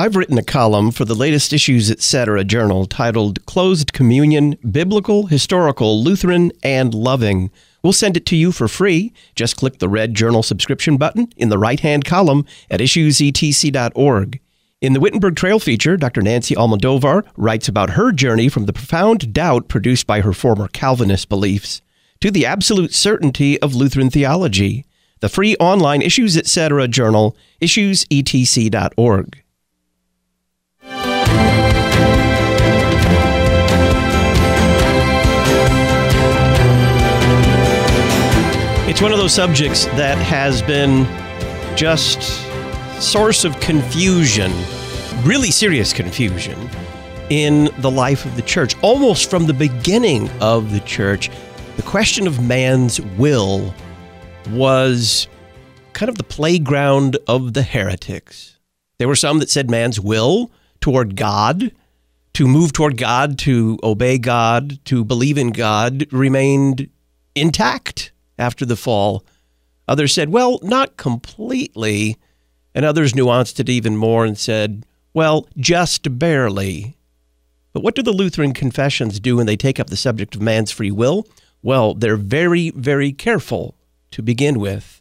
I've written a column for the latest Issues Etc. journal titled Closed Communion Biblical, Historical, Lutheran, and Loving. We'll send it to you for free. Just click the red journal subscription button in the right hand column at issuesetc.org. In the Wittenberg Trail feature, Dr. Nancy Almodovar writes about her journey from the profound doubt produced by her former Calvinist beliefs to the absolute certainty of Lutheran theology. The free online Issues Etc. journal, issuesetc.org. It's one of those subjects that has been just source of confusion, really serious confusion in the life of the church, almost from the beginning of the church. The question of man's will was kind of the playground of the heretics. There were some that said man's will toward God, to move toward God, to obey God, to believe in God, remained intact after the fall. Others said, well, not completely. And others nuanced it even more and said, well, just barely. But what do the Lutheran confessions do when they take up the subject of man's free will? Well, they're very, very careful to begin with.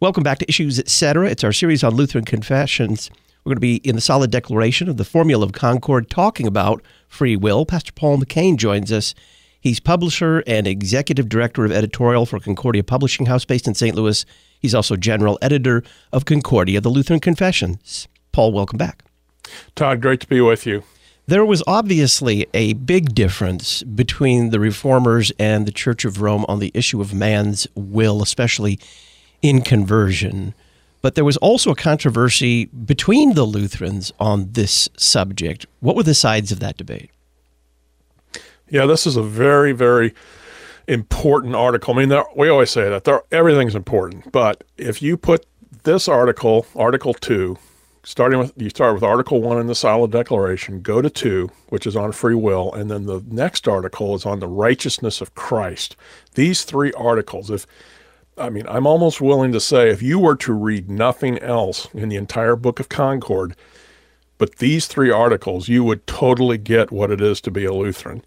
Welcome back to Issues Etc. It's our series on Lutheran confessions. We're going to be in the solid declaration of the Formula of Concord talking about free will. Pastor Paul McCain joins us. He's publisher and executive director of editorial for Concordia Publishing House based in St. Louis. He's also general editor of Concordia, the Lutheran Confessions. Paul, welcome back. Todd, great to be with you. There was obviously a big difference between the reformers and the Church of Rome on the issue of man's will, especially in conversion. But there was also a controversy between the Lutherans on this subject. What were the sides of that debate? Yeah, this is a very, very important article. I mean, we always say that everything's important, but if you put this article, Article 2, starting with you start with Article 1 in the Solid Declaration, go to 2, which is on free will, and then the next article is on the righteousness of Christ. These three articles, if I mean, I'm almost willing to say if you were to read nothing else in the entire book of Concord, but these three articles, you would totally get what it is to be a Lutheran.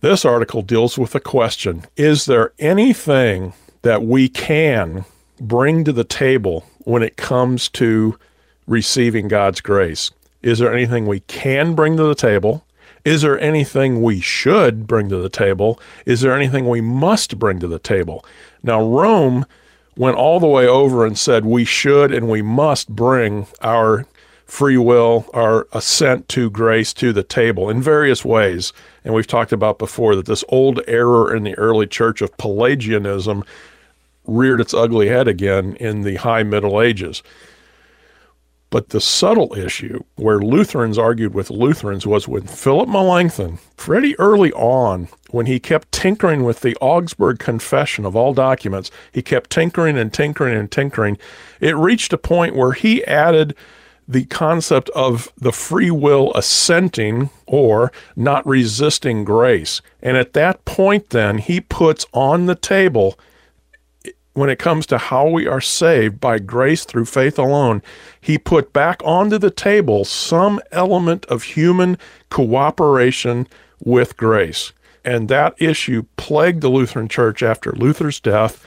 This article deals with the question Is there anything that we can bring to the table when it comes to receiving God's grace? Is there anything we can bring to the table? Is there anything we should bring to the table? Is there anything we must bring to the table? Now, Rome went all the way over and said we should and we must bring our free will, our assent to grace to the table in various ways. And we've talked about before that this old error in the early church of Pelagianism reared its ugly head again in the high Middle Ages. But the subtle issue where Lutherans argued with Lutherans was when Philip Melanchthon, pretty early on, when he kept tinkering with the Augsburg Confession of all documents, he kept tinkering and tinkering and tinkering. It reached a point where he added the concept of the free will assenting or not resisting grace. And at that point, then, he puts on the table, when it comes to how we are saved by grace through faith alone, he put back onto the table some element of human cooperation with grace. And that issue plagued the Lutheran Church after Luther's death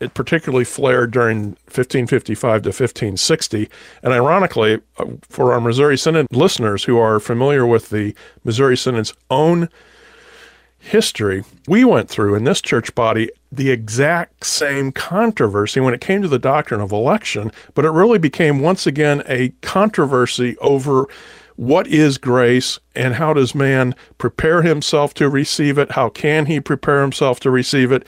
it particularly flared during 1555 to 1560. And ironically, uh, for our Missouri Synod listeners who are familiar with the Missouri Synod's own history, we went through in this church body the exact same controversy when it came to the doctrine of election, but it really became once again a controversy over what is grace and how does man prepare himself to receive it? How can he prepare himself to receive it?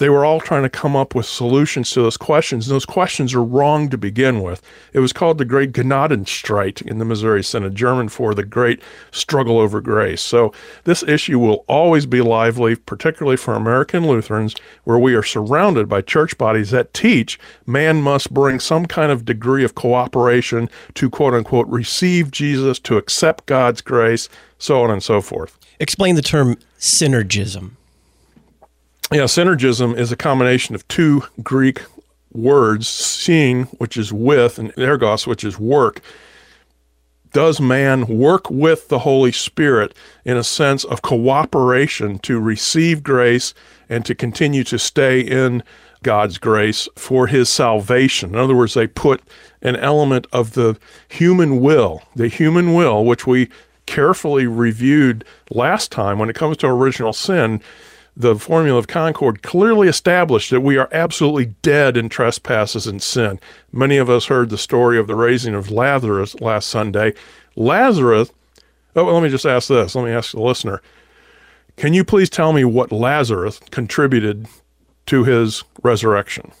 They were all trying to come up with solutions to those questions. And those questions are wrong to begin with. It was called the Great Gnadenstreit in the Missouri Synod, German for the Great Struggle Over Grace. So this issue will always be lively, particularly for American Lutherans, where we are surrounded by church bodies that teach man must bring some kind of degree of cooperation to quote unquote receive Jesus, to accept God's grace, so on and so forth. Explain the term synergism. Yeah, synergism is a combination of two Greek words, seeing, which is with, and ergos, which is work. does man work with the Holy Spirit in a sense of cooperation to receive grace and to continue to stay in God's grace for his salvation? In other words, they put an element of the human will, the human will, which we carefully reviewed last time when it comes to original sin the formula of Concord clearly established that we are absolutely dead in trespasses and sin. Many of us heard the story of the raising of Lazarus last Sunday. Lazarus, oh, let me just ask this. Let me ask the listener. Can you please tell me what Lazarus contributed to his resurrection?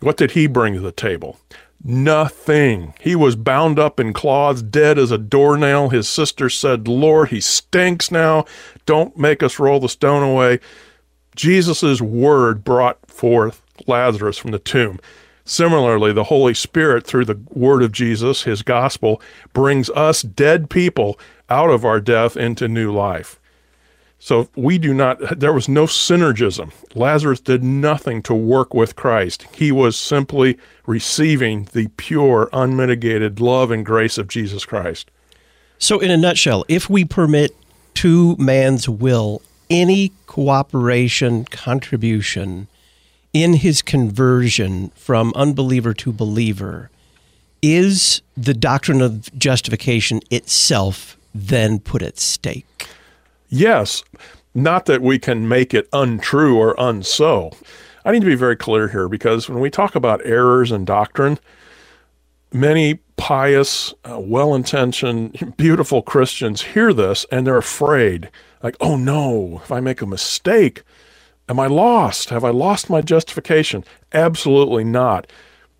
What did he bring to the table? Nothing. He was bound up in cloths, dead as a doornail. His sister said, Lord, he stinks now. Don't make us roll the stone away. Jesus' word brought forth Lazarus from the tomb. Similarly, the Holy Spirit, through the word of Jesus, his gospel, brings us dead people out of our death into new life. So we do not, there was no synergism. Lazarus did nothing to work with Christ. He was simply receiving the pure, unmitigated love and grace of Jesus Christ. So, in a nutshell, if we permit to man's will any cooperation, contribution in his conversion from unbeliever to believer, is the doctrine of justification itself then put at stake? Yes. Not that we can make it untrue or unso. I need to be very clear here because when we talk about errors in doctrine, many pious, uh, well intentioned, beautiful Christians hear this and they're afraid like, oh no, if I make a mistake, am I lost? Have I lost my justification? Absolutely not.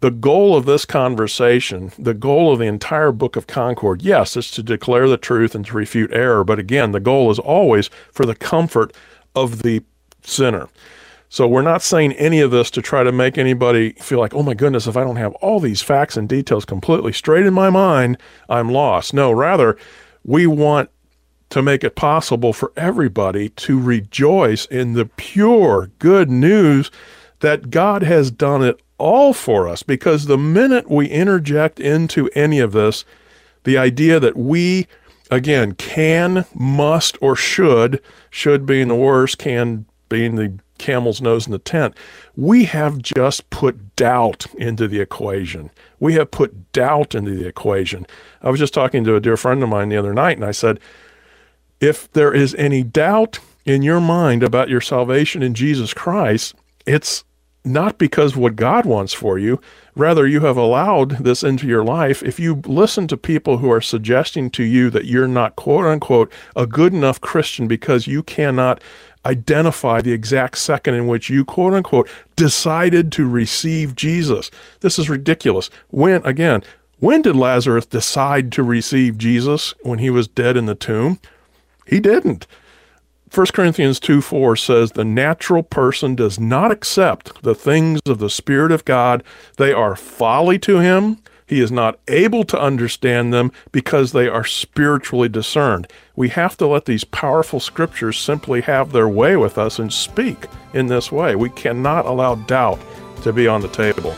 The goal of this conversation, the goal of the entire book of Concord, yes, is to declare the truth and to refute error. But again, the goal is always for the comfort of the sinner. So we're not saying any of this to try to make anybody feel like, oh my goodness, if I don't have all these facts and details completely straight in my mind, I'm lost. No, rather, we want to make it possible for everybody to rejoice in the pure good news that God has done it all for us. Because the minute we interject into any of this, the idea that we, again, can, must, or should, should being the worst, can being the camel's nose in the tent, we have just put doubt into the equation. We have put doubt into the equation. I was just talking to a dear friend of mine the other night, and I said, if there is any doubt in your mind about your salvation in Jesus Christ, it's not because what God wants for you. Rather, you have allowed this into your life. If you listen to people who are suggesting to you that you're not, quote unquote, a good enough Christian because you cannot identify the exact second in which you, quote unquote, decided to receive Jesus, this is ridiculous. When, again, when did Lazarus decide to receive Jesus when he was dead in the tomb? He didn't. 1 Corinthians 2 4 says, The natural person does not accept the things of the Spirit of God. They are folly to him. He is not able to understand them because they are spiritually discerned. We have to let these powerful scriptures simply have their way with us and speak in this way. We cannot allow doubt to be on the table.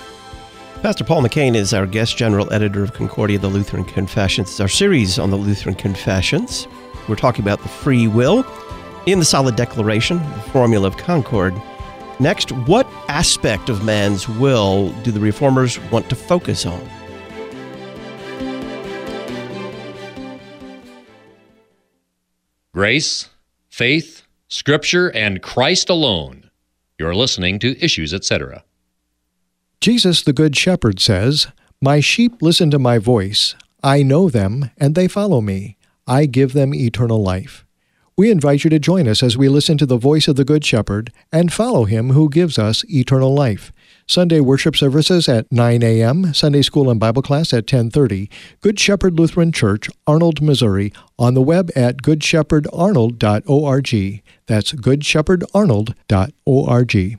Pastor Paul McCain is our guest general editor of Concordia, the Lutheran Confessions. It's our series on the Lutheran Confessions. We're talking about the free will in the Solid Declaration, the Formula of Concord. Next, what aspect of man's will do the reformers want to focus on? Grace, faith, Scripture, and Christ alone. You're listening to Issues, etc. Jesus, the Good Shepherd, says, My sheep listen to my voice. I know them, and they follow me. I give them eternal life. We invite you to join us as we listen to the voice of the Good Shepherd and follow him who gives us eternal life. Sunday worship services at 9 a.m., Sunday school and Bible class at 10:30. Good Shepherd Lutheran Church, Arnold, Missouri, on the web at goodshepherdarnold.org. That's goodshepherdarnold.org.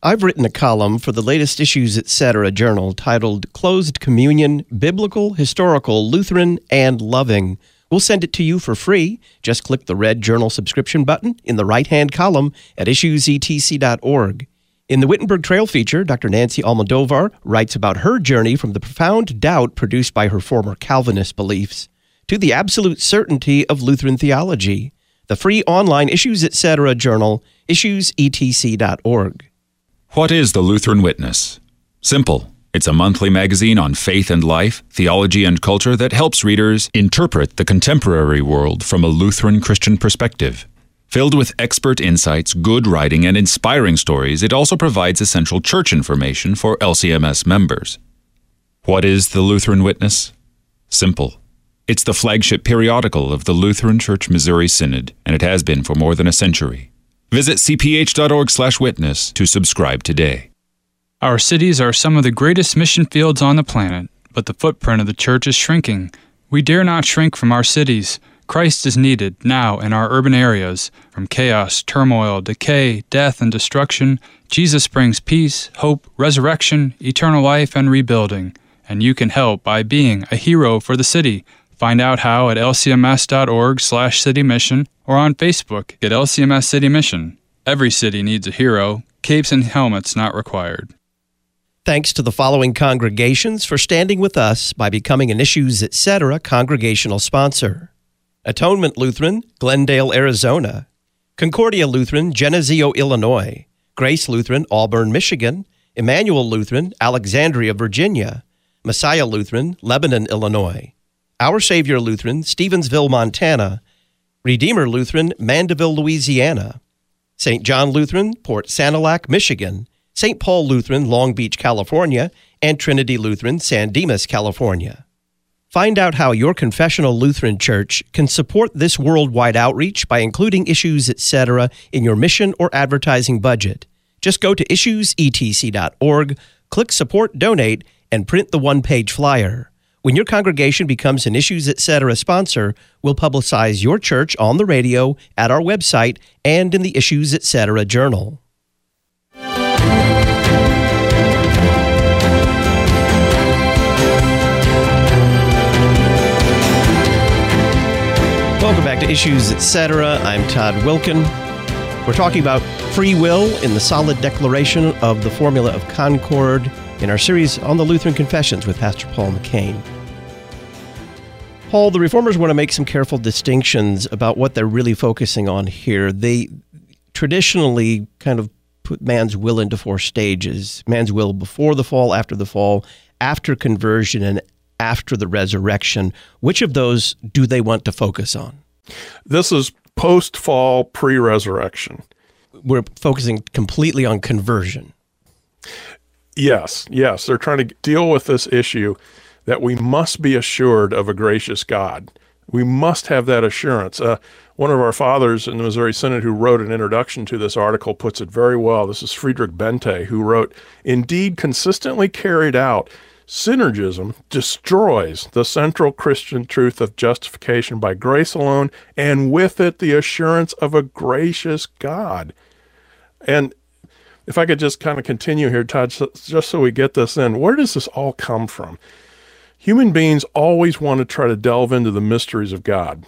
I've written a column for the latest Issues Etc. journal titled Closed Communion Biblical, Historical, Lutheran, and Loving. We'll send it to you for free. Just click the red journal subscription button in the right hand column at issuesetc.org. In the Wittenberg Trail feature, Dr. Nancy Almodovar writes about her journey from the profound doubt produced by her former Calvinist beliefs to the absolute certainty of Lutheran theology. The free online Issues Etc. journal, issuesetc.org. What is the Lutheran Witness? Simple. It's a monthly magazine on faith and life, theology and culture that helps readers interpret the contemporary world from a Lutheran Christian perspective. Filled with expert insights, good writing, and inspiring stories, it also provides essential church information for LCMS members. What is the Lutheran Witness? Simple. It's the flagship periodical of the Lutheran Church Missouri Synod, and it has been for more than a century. Visit cph.org/witness to subscribe today. Our cities are some of the greatest mission fields on the planet, but the footprint of the church is shrinking. We dare not shrink from our cities. Christ is needed now in our urban areas. From chaos, turmoil, decay, death, and destruction, Jesus brings peace, hope, resurrection, eternal life, and rebuilding. And you can help by being a hero for the city. Find out how at lcms.org slash city mission or on Facebook at LCMS City Mission. Every city needs a hero. Capes and helmets not required. Thanks to the following congregations for standing with us by becoming an Issues Etc. congregational sponsor. Atonement Lutheran, Glendale, Arizona. Concordia Lutheran, Geneseo, Illinois. Grace Lutheran, Auburn, Michigan. Emmanuel Lutheran, Alexandria, Virginia. Messiah Lutheran, Lebanon, Illinois. Our Savior Lutheran, Stevensville, Montana. Redeemer Lutheran, Mandeville, Louisiana. St. John Lutheran, Port Sanilac, Michigan. St. Paul Lutheran, Long Beach, California. And Trinity Lutheran, San Dimas, California. Find out how your confessional Lutheran church can support this worldwide outreach by including issues, etc., in your mission or advertising budget. Just go to issuesetc.org, click Support Donate, and print the one page flyer. When your congregation becomes an Issues Etc. sponsor, we'll publicize your church on the radio, at our website, and in the Issues Etc. journal. Welcome back to Issues Etc. I'm Todd Wilken. We're talking about free will in the solid declaration of the formula of concord in our series on the Lutheran Confessions with Pastor Paul McCain. Paul, the reformers want to make some careful distinctions about what they're really focusing on here. They traditionally kind of put man's will into four stages man's will before the fall, after the fall, after conversion, and after the resurrection. Which of those do they want to focus on? This is post fall, pre resurrection. We're focusing completely on conversion. Yes, yes. They're trying to deal with this issue that we must be assured of a gracious God. We must have that assurance. Uh, one of our fathers in the Missouri Synod who wrote an introduction to this article puts it very well. This is Friedrich Bente, who wrote Indeed, consistently carried out, synergism destroys the central Christian truth of justification by grace alone, and with it, the assurance of a gracious God. And if I could just kind of continue here, Todd, just so we get this in, where does this all come from? Human beings always want to try to delve into the mysteries of God.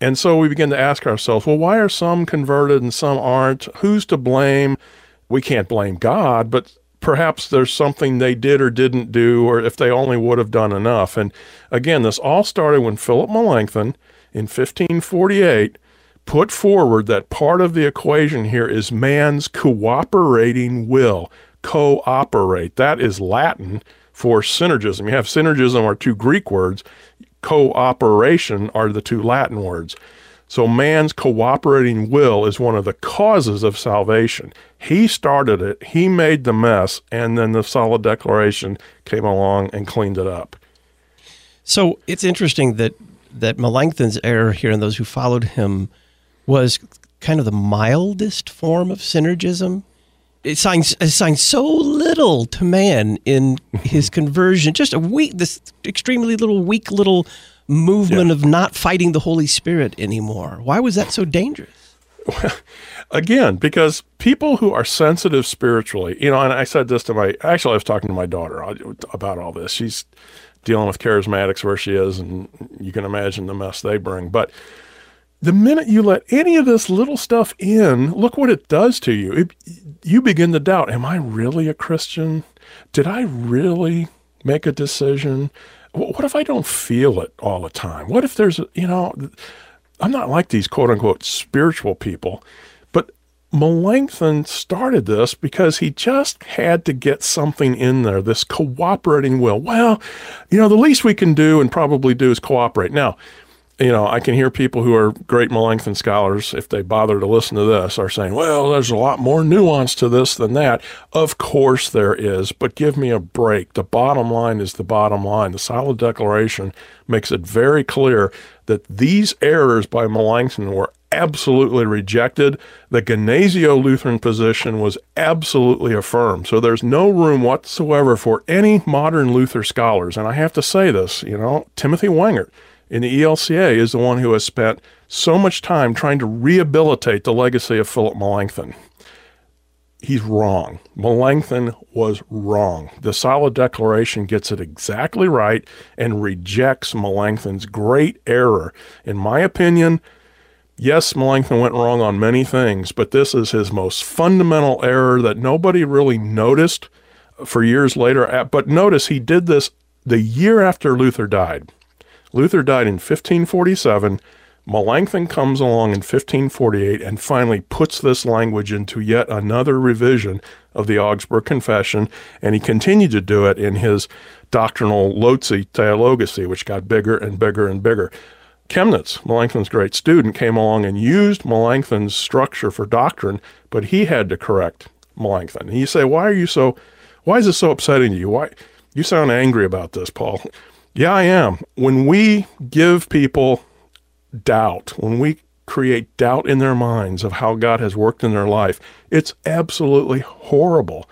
And so we begin to ask ourselves, well, why are some converted and some aren't? Who's to blame? We can't blame God, but perhaps there's something they did or didn't do, or if they only would have done enough. And again, this all started when Philip Melanchthon in 1548 put forward that part of the equation here is man's cooperating will. Cooperate. That is Latin for synergism. You have synergism are two Greek words, cooperation are the two Latin words. So man's cooperating will is one of the causes of salvation. He started it, he made the mess, and then the solid declaration came along and cleaned it up. So it's interesting that that Melanchthon's error here and those who followed him was kind of the mildest form of synergism. It signs assigns so little to man in his conversion. Just a weak, this extremely little, weak little movement Yeah. of not fighting the Holy Spirit anymore. Why was that so dangerous? Again, because people who are sensitive spiritually, you know, and I said this to my, actually, I was talking to my daughter about all this. She's dealing with charismatics where she is, and you can imagine the mess they bring. But the minute you let any of this little stuff in, look what it does to you. It, you begin to doubt, am I really a Christian? Did I really make a decision? What if I don't feel it all the time? What if there's, you know, I'm not like these quote unquote spiritual people, but Melanchthon started this because he just had to get something in there, this cooperating will. Well, you know, the least we can do and probably do is cooperate. Now, you know, I can hear people who are great Melanchthon scholars, if they bother to listen to this, are saying, well, there's a lot more nuance to this than that. Of course there is, but give me a break. The bottom line is the bottom line. The Solid Declaration makes it very clear that these errors by Melanchthon were absolutely rejected. The Gnesio Lutheran position was absolutely affirmed. So there's no room whatsoever for any modern Luther scholars. And I have to say this, you know, Timothy Wengert in the ELCA is the one who has spent so much time trying to rehabilitate the legacy of Philip Melanchthon. He's wrong. Melanchthon was wrong. The Solid Declaration gets it exactly right and rejects Melanchthon's great error. In my opinion, yes, Melanchthon went wrong on many things, but this is his most fundamental error that nobody really noticed for years later. Uh, but notice he did this the year after Luther died. Luther died in 1547. Melanchthon comes along in 1548 and finally puts this language into yet another revision of the Augsburg Confession, and he continued to do it in his doctrinal Loci Theologiae, which got bigger and bigger and bigger. Chemnitz, Melanchthon's great student, came along and used Melanchthon's structure for doctrine, but he had to correct Melanchthon. And you say, why are you so, why is this so upsetting to you? Why, you sound angry about this, Paul. Yeah, I am. When we give people doubt, when we create doubt in their minds of how God has worked in their life, it's absolutely horrible.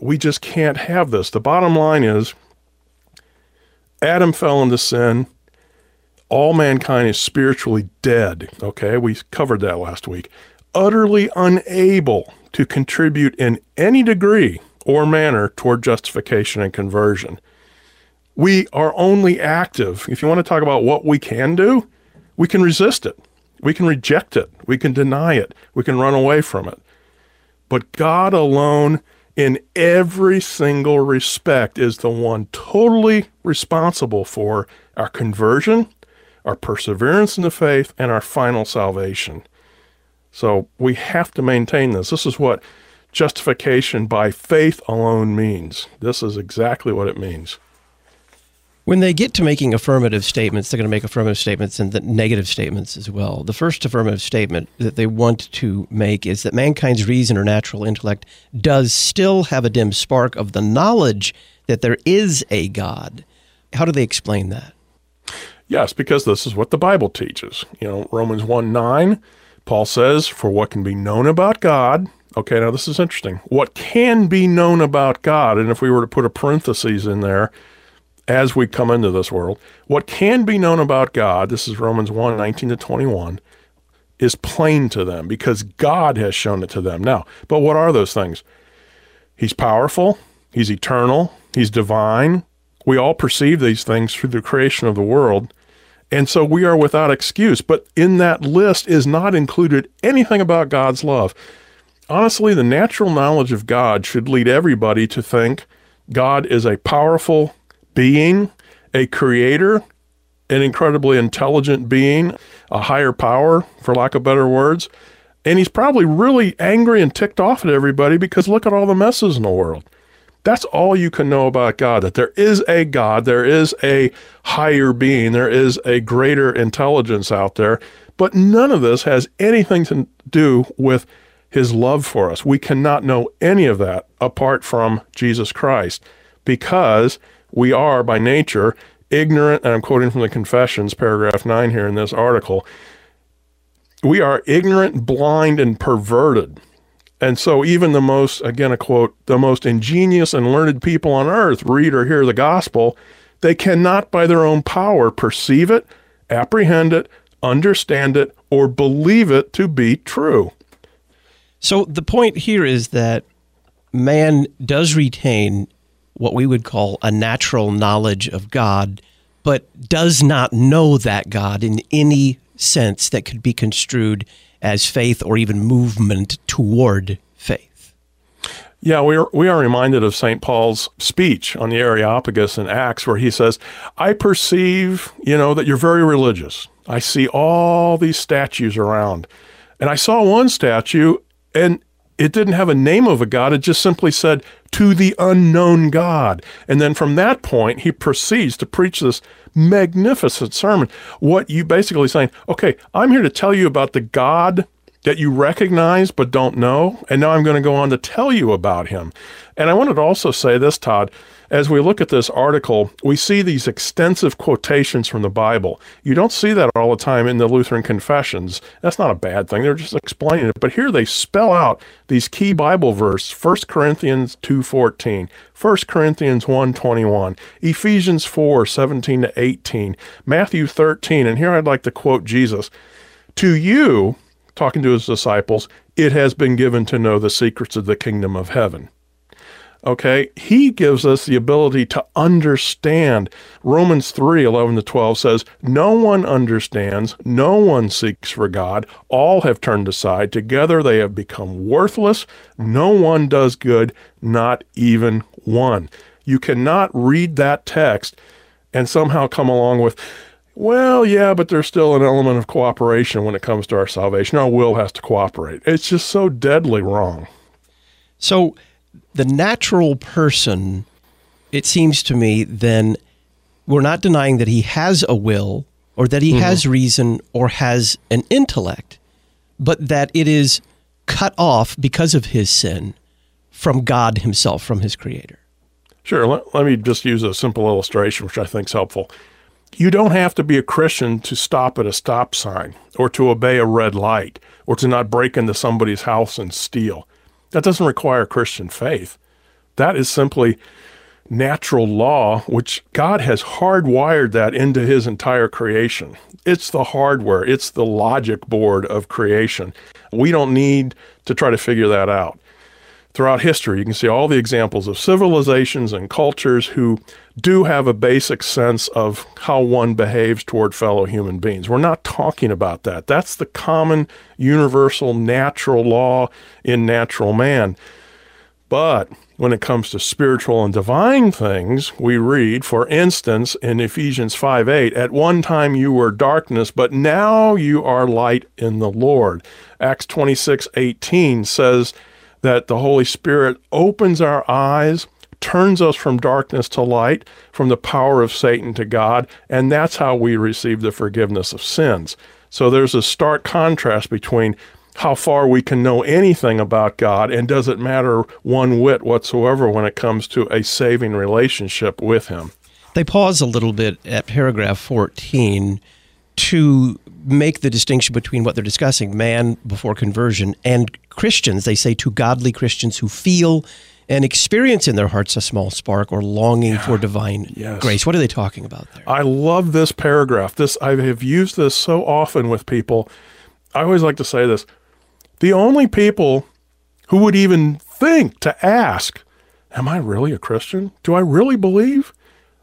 We just can't have this. The bottom line is Adam fell into sin. All mankind is spiritually dead. Okay, we covered that last week. Utterly unable to contribute in any degree or manner toward justification and conversion we are only active. If you want to talk about what we can do, we can resist it. We can reject it. We can deny it. We can run away from it. But God alone, in every single respect, is the one totally responsible for our conversion, our perseverance in the faith, and our final salvation. So we have to maintain this. This is what justification by faith alone means. This is exactly what it means. When they get to making affirmative statements, they're going to make affirmative statements and the negative statements as well. The first affirmative statement that they want to make is that mankind's reason or natural intellect does still have a dim spark of the knowledge that there is a God. How do they explain that? Yes, because this is what the Bible teaches. You know, Romans 1 9, Paul says, For what can be known about God, okay, now this is interesting. What can be known about God, and if we were to put a parenthesis in there, as we come into this world. What can be known about God, this is Romans 1 19 to 21, is plain to them because God has shown it to them. Now, but what are those things? He's powerful, He's eternal, He's divine. We all perceive these things through the creation of the world. And so we are without excuse. But in that list is not included anything about God's love. Honestly, the natural knowledge of God should lead everybody to think God is a powerful, being, a creator, an incredibly intelligent being, a higher power, for lack of better words. And he's probably really angry and ticked off at everybody because look at all the messes in the world. That's all you can know about God that there is a God, there is a higher being, there is a greater intelligence out there. But none of this has anything to do with his love for us. We cannot know any of that apart from Jesus Christ because we are by nature ignorant, and I'm quoting from the Confessions, paragraph 9 here in this article. We are ignorant, blind, and perverted. And so, even the most, again, a quote, the most ingenious and learned people on earth read or hear the gospel, they cannot by their own power perceive it, apprehend it, understand it, or believe it to be true. So, the point here is that man does retain what we would call a natural knowledge of God, but does not know that God in any sense that could be construed as faith or even movement toward faith. Yeah, we are, we are reminded of St. Paul's speech on the Areopagus in Acts, where he says, I perceive, you know, that you're very religious. I see all these statues around. And I saw one statue, and it didn't have a name of a god. It just simply said, to the unknown God. And then from that point, he proceeds to preach this magnificent sermon. What you basically saying, okay, I'm here to tell you about the God that you recognize but don't know. And now I'm going to go on to tell you about him. And I wanted to also say this, Todd. As we look at this article, we see these extensive quotations from the Bible. You don't see that all the time in the Lutheran confessions. That's not a bad thing. They're just explaining it. But here they spell out these key Bible verses, 1 Corinthians 2.14, 1 Corinthians 1.21, Ephesians 4.17 to 18, Matthew 13. And here I'd like to quote Jesus. To you, talking to his disciples, it has been given to know the secrets of the kingdom of heaven. Okay, he gives us the ability to understand. Romans 3 11 to 12 says, No one understands, no one seeks for God. All have turned aside. Together they have become worthless. No one does good, not even one. You cannot read that text and somehow come along with, well, yeah, but there's still an element of cooperation when it comes to our salvation. Our will has to cooperate. It's just so deadly wrong. So, the natural person, it seems to me, then we're not denying that he has a will or that he mm-hmm. has reason or has an intellect, but that it is cut off because of his sin from God himself, from his creator. Sure. Let, let me just use a simple illustration, which I think is helpful. You don't have to be a Christian to stop at a stop sign or to obey a red light or to not break into somebody's house and steal. That doesn't require Christian faith. That is simply natural law, which God has hardwired that into his entire creation. It's the hardware, it's the logic board of creation. We don't need to try to figure that out throughout history. You can see all the examples of civilizations and cultures who do have a basic sense of how one behaves toward fellow human beings. We're not talking about that. That's the common, universal, natural law in natural man. But when it comes to spiritual and divine things, we read, for instance, in Ephesians 5 8, at one time you were darkness, but now you are light in the Lord. Acts 26 18 says, that the Holy Spirit opens our eyes, turns us from darkness to light, from the power of Satan to God, and that's how we receive the forgiveness of sins. So there's a stark contrast between how far we can know anything about God and does it matter one whit whatsoever when it comes to a saving relationship with Him. They pause a little bit at paragraph 14 to make the distinction between what they're discussing, man before conversion, and Christians. They say to godly Christians who feel and experience in their hearts a small spark or longing yeah. for divine yes. grace. What are they talking about there? I love this paragraph. This I have used this so often with people. I always like to say this. The only people who would even think to ask, Am I really a Christian? Do I really believe?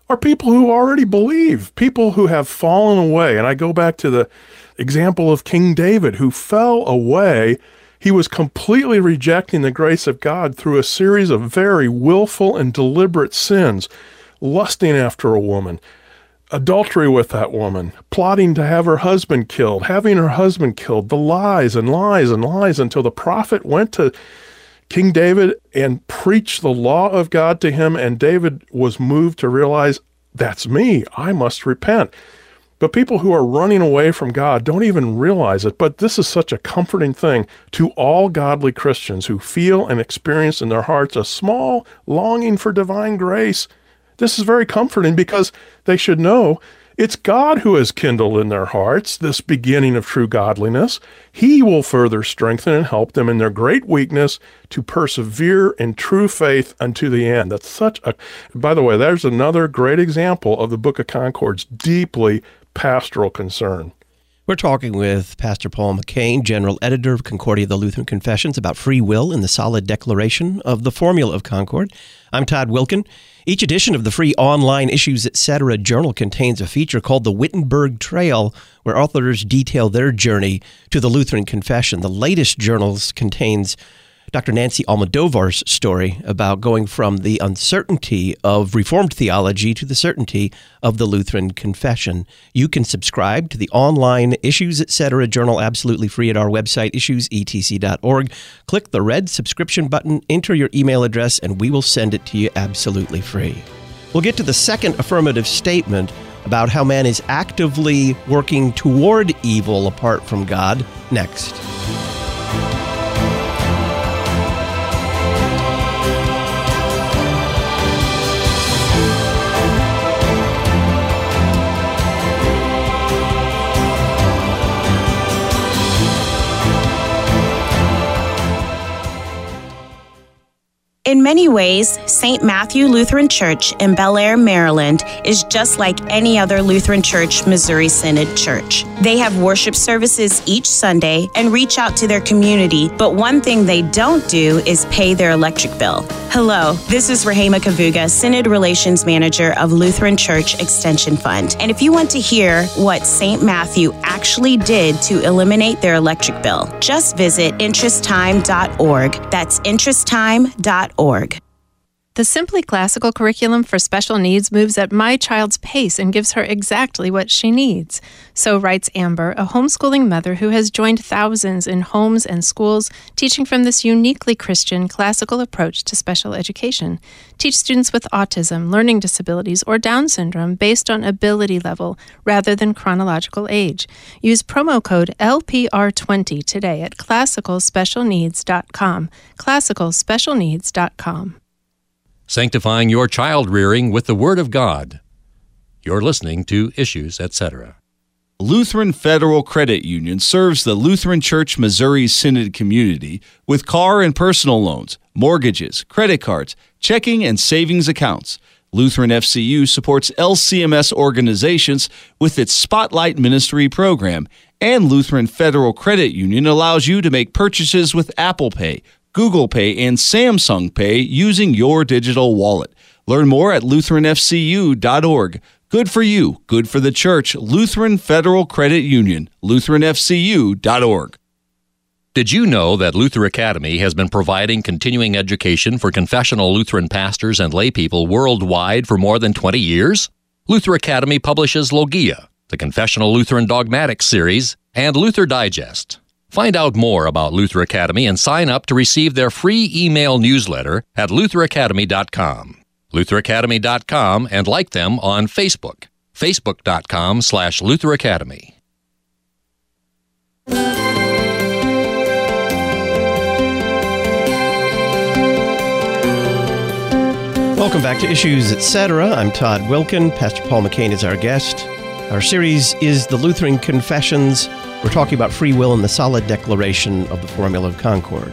Are people who already believe, people who have fallen away. And I go back to the example of King David, who fell away. He was completely rejecting the grace of God through a series of very willful and deliberate sins, lusting after a woman, adultery with that woman, plotting to have her husband killed, having her husband killed, the lies and lies and lies until the prophet went to King David and preached the law of God to him, and David was moved to realize that's me. I must repent. But people who are running away from God don't even realize it. But this is such a comforting thing to all godly Christians who feel and experience in their hearts a small longing for divine grace. This is very comforting because they should know it's God who has kindled in their hearts this beginning of true godliness. He will further strengthen and help them in their great weakness to persevere in true faith unto the end. That's such a, by the way, there's another great example of the Book of Concord's deeply pastoral concern. We're talking with Pastor Paul McCain, General Editor of Concordia the Lutheran Confessions, about free will in the solid declaration of the formula of Concord. I'm Todd Wilken. Each edition of the free online Issues Etc. journal contains a feature called the Wittenberg Trail, where authors detail their journey to the Lutheran Confession. The latest journals contains Dr. Nancy Almodovar's story about going from the uncertainty of Reformed theology to the certainty of the Lutheran confession. You can subscribe to the online Issues Etc. journal absolutely free at our website, issuesetc.org. Click the red subscription button, enter your email address, and we will send it to you absolutely free. We'll get to the second affirmative statement about how man is actively working toward evil apart from God next. In many ways, St. Matthew Lutheran Church in Bel Air, Maryland is just like any other Lutheran Church Missouri Synod church. They have worship services each Sunday and reach out to their community, but one thing they don't do is pay their electric bill. Hello, this is Rahema Kavuga, Synod Relations Manager of Lutheran Church Extension Fund. And if you want to hear what St. Matthew actually did to eliminate their electric bill, just visit interesttime.org. That's interesttime.org org. The Simply Classical curriculum for special needs moves at my child's pace and gives her exactly what she needs. So writes Amber, a homeschooling mother who has joined thousands in homes and schools teaching from this uniquely Christian classical approach to special education. Teach students with autism, learning disabilities, or Down syndrome based on ability level rather than chronological age. Use promo code LPR20 today at classicalspecialneeds.com. Classicalspecialneeds.com sanctifying your child rearing with the Word of God. You're listening to Issues, etc. Lutheran Federal Credit Union serves the Lutheran Church Missouri Synod community with car and personal loans, mortgages, credit cards, checking and savings accounts. Lutheran FCU supports LCMS organizations with its Spotlight Ministry program, and Lutheran Federal Credit Union allows you to make purchases with Apple Pay, Google Pay, and Samsung Pay using your digital wallet. Learn more at LutheranFCU.org. Good for you, good for the church. Lutheran Federal Credit Union, LutheranFCU.org. Did you know that Luther Academy has been providing continuing education for confessional Lutheran pastors and laypeople worldwide for more than 20 years? Luther Academy publishes Logia, the Confessional Lutheran Dogmatic series, and Luther Digest. Find out more about Luther Academy and sign up to receive their free email newsletter at lutheracademy.com. lutheracademy.com and like them on Facebook. facebook.com slash lutheracademy. Welcome back to Issues Etc. I'm Todd Wilken. Pastor Paul McCain is our guest. Our series is The Lutheran Confessions we're talking about free will and the solid declaration of the Formula of Concord.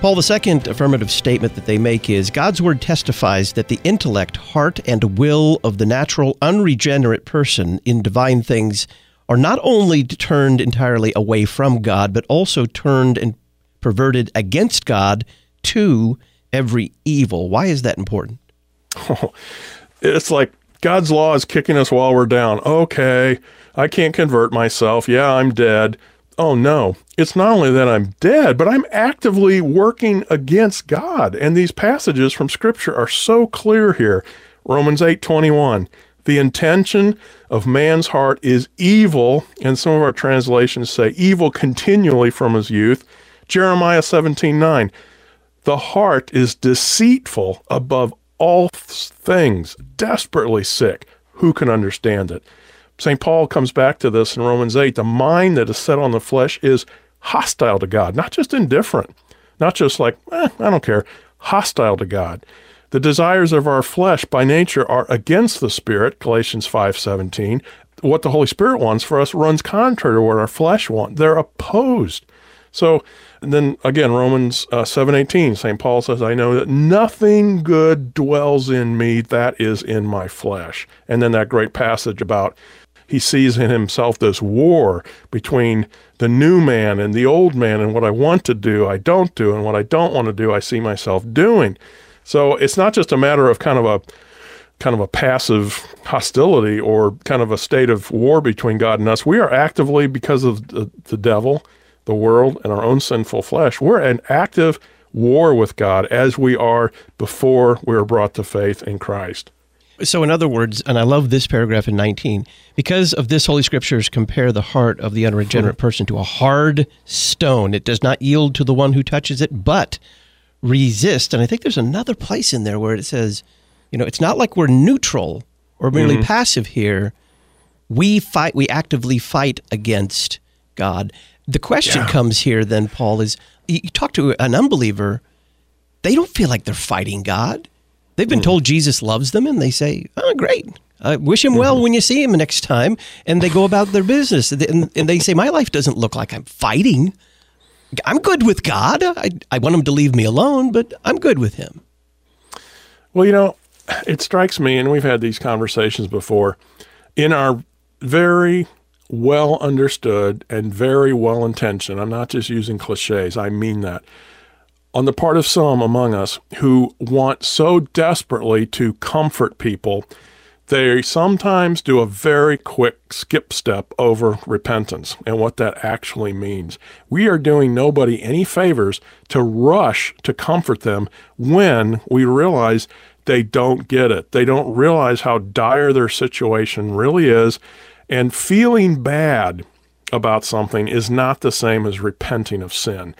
Paul, the second affirmative statement that they make is God's word testifies that the intellect, heart, and will of the natural, unregenerate person in divine things are not only turned entirely away from God, but also turned and perverted against God to every evil. Why is that important? Oh, it's like God's law is kicking us while we're down. Okay, I can't convert myself. Yeah, I'm dead. Oh no, it's not only that I'm dead, but I'm actively working against God. And these passages from Scripture are so clear here. Romans 8:21. The intention of man's heart is evil, and some of our translations say evil continually from his youth. Jeremiah 17:9. The heart is deceitful above all things, desperately sick. Who can understand it? St. Paul comes back to this in Romans 8. The mind that is set on the flesh is hostile to God, not just indifferent, not just like, eh, I don't care, hostile to God. The desires of our flesh by nature are against the spirit, Galatians 5:17. What the Holy Spirit wants for us runs contrary to what our flesh wants. They're opposed. So then again, Romans uh, 7:18, St. Paul says, "I know that nothing good dwells in me that is in my flesh." And then that great passage about he sees in himself this war between the new man and the old man, and what I want to do, I don't do, and what I don't want to do, I see myself doing. So it's not just a matter of kind of a kind of a passive hostility or kind of a state of war between God and us. We are actively, because of the, the devil, the world, and our own sinful flesh. We're in active war with God as we are before we are brought to faith in Christ. So, in other words, and I love this paragraph in 19, because of this, Holy Scriptures compare the heart of the unregenerate person to a hard stone. It does not yield to the one who touches it, but resist. And I think there's another place in there where it says, you know, it's not like we're neutral or merely Mm-hmm. passive here. We fight, we actively fight against God. The question comes here then, Paul, is you talk to an unbeliever, they don't feel like they're fighting God. They've been mm. told Jesus loves them, and they say, "Oh, great! I wish him well mm-hmm. when you see him next time." And they go about their business, and, and they say, "My life doesn't look like I'm fighting. I'm good with God. I, I want him to leave me alone, but I'm good with him." Well, you know, it strikes me, and we've had these conversations before, in our very well understood and very well intentioned, I'm not just using cliches, I mean that, on the part of some among us who want so desperately to comfort people, they sometimes do a very quick skip step over repentance and what that actually means. We are doing nobody any favors to rush to comfort them when we realize they don't get it. They don't realize how dire their situation really is. And feeling bad about something is not the same as repenting of sin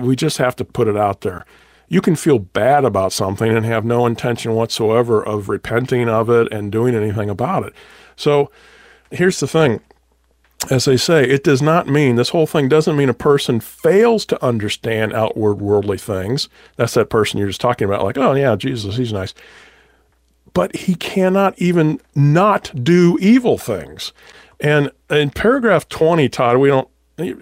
we just have to put it out there. You can feel bad about something and have no intention whatsoever of repenting of it and doing anything about it. So here's the thing. As they say, it does not mean, this whole thing doesn't mean a person fails to understand outward worldly things. That's that person you're just talking about, like, oh, yeah, Jesus, he's nice. But he cannot even not do evil things. And in paragraph 20, Todd, we don't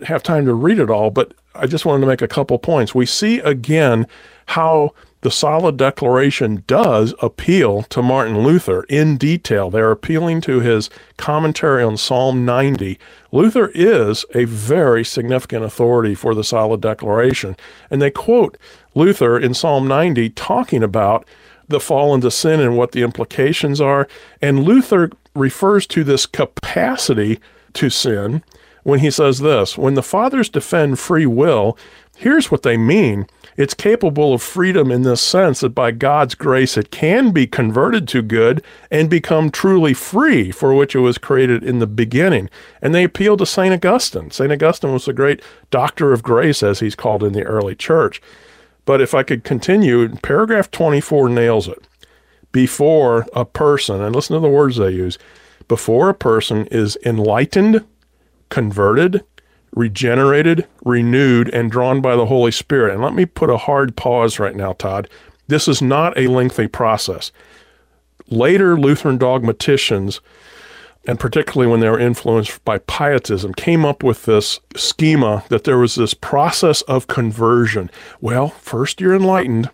have time to read it all, but I just wanted to make a couple points. We see again how the solid declaration does appeal to Martin Luther in detail. They're appealing to his commentary on Psalm 90. Luther is a very significant authority for the solid declaration. And they quote Luther in Psalm 90 talking about the fall into sin and what the implications are. And Luther refers to this capacity to sin when he says this When the fathers defend free will, here's what they mean. It's capable of freedom in this sense that by God's grace it can be converted to good and become truly free for which it was created in the beginning. And they appeal to St. Augustine. St. Augustine was the great doctor of grace, as he's called in the early church. But if I could continue, paragraph 24 nails it. Before a person, and listen to the words they use, before a person is enlightened, converted, regenerated, renewed, and drawn by the Holy Spirit. And let me put a hard pause right now, Todd. This is not a lengthy process. Later Lutheran dogmaticians, and particularly when they were influenced by pietism, came up with this schema that there was this process of conversion. Well, first you're enlightened,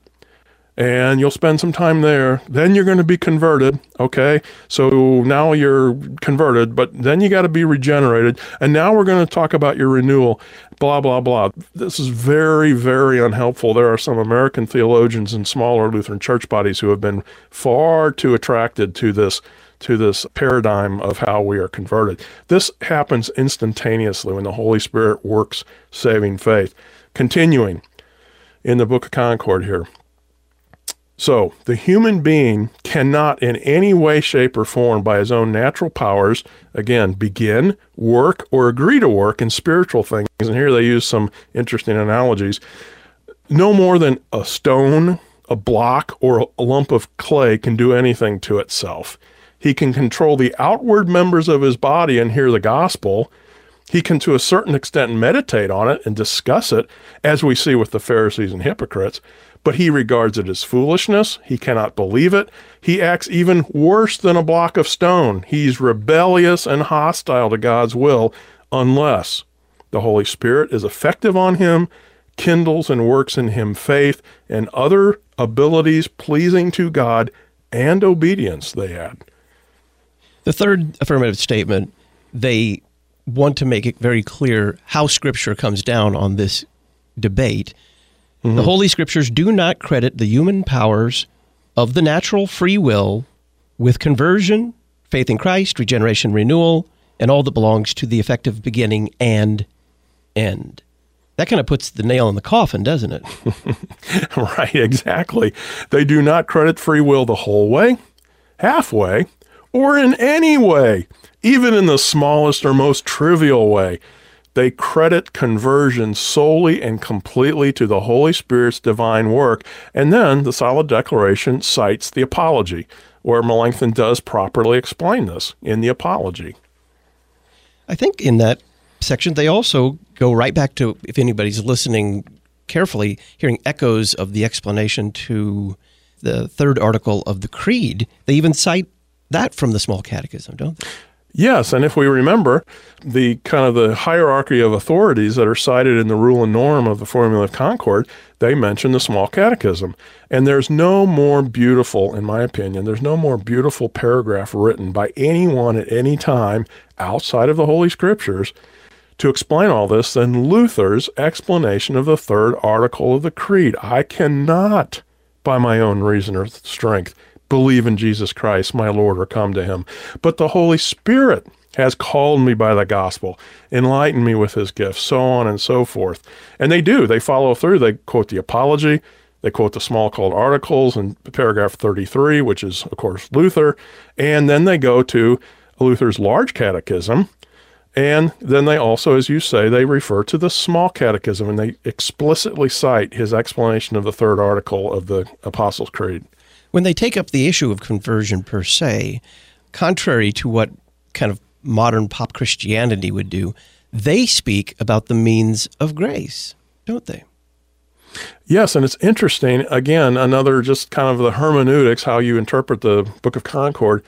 and you'll spend some time there. Then you're going to be converted. Okay. So now you're converted, but then you got to be regenerated. And now we're going to talk about your renewal, blah, blah, blah. This is very, very unhelpful. There are some American theologians and smaller Lutheran church bodies who have been far too attracted to this to this paradigm of how we are converted. This happens instantaneously when the Holy Spirit works saving faith. Continuing in the Book of Concord here. So, the human being cannot in any way, shape, or form by his own natural powers, again, begin, work, or agree to work in spiritual things. And here they use some interesting analogies. No more than a stone, a block, or a lump of clay can do anything to itself. He can control the outward members of his body and hear the gospel. He can, to a certain extent, meditate on it and discuss it, as we see with the Pharisees and hypocrites but he regards it as foolishness. He cannot believe it. He acts even worse than a block of stone. He's rebellious and hostile to God's will unless the Holy Spirit is effective on him, kindles and works in him faith and other abilities pleasing to God and obedience, they add. The third affirmative statement, they want to make it very clear how Scripture comes down on this debate. Mm-hmm. The Holy Scriptures do not credit the human powers of the natural free will with conversion, faith in Christ, regeneration, renewal, and all that belongs to the effective beginning and end. That kind of puts the nail in the coffin, doesn't it? right, exactly. They do not credit free will the whole way, halfway, or in any way, even in the smallest or most trivial way. They credit conversion solely and completely to the Holy Spirit's divine work. And then the solid declaration cites the apology, where Melanchthon does properly explain this in the apology. I think in that section, they also go right back to, if anybody's listening carefully, hearing echoes of the explanation to the third article of the Creed. They even cite that from the Small Catechism, don't they? Yes, and if we remember the kind of the hierarchy of authorities that are cited in the rule and norm of the Formula of Concord, they mention the small catechism. And there's no more beautiful, in my opinion, there's no more beautiful paragraph written by anyone at any time outside of the Holy Scriptures to explain all this than Luther's explanation of the third article of the Creed. I cannot, by my own reason or strength, believe in Jesus Christ, my Lord, or come to him. But the Holy Spirit has called me by the gospel, enlightened me with his gifts, so on and so forth. And they do. They follow through. They quote the apology. They quote the Smalcald Articles in paragraph 33, which is, of course, Luther. And then they go to Luther's large catechism. And then they also, as you say, they refer to the small catechism and they explicitly cite his explanation of the third article of the Apostles' Creed when they take up the issue of conversion per se, contrary to what kind of modern pop Christianity would do, they speak about the means of grace, don't they? Yes, and it's interesting. Again, another just kind of the hermeneutics, how you interpret the Book of Concord.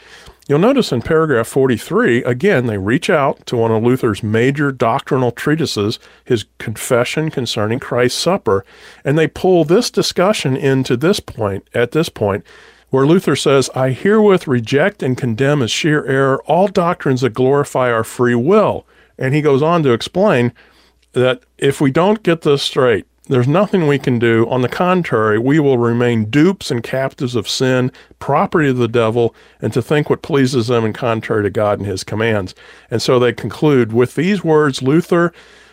You'll notice in paragraph 43, again, they reach out to one of Luther's major doctrinal treatises, his Confession Concerning Christ's Supper, and they pull this discussion into this point, at this point, where Luther says, I herewith reject and condemn as sheer error all doctrines that glorify our free will. And he goes on to explain that if we don't get this straight, there's nothing we can do. On the contrary, we will remain dupes and captives of sin, property of the devil, and to think what pleases them and contrary to God and his commands. And so they conclude with these words, Luther,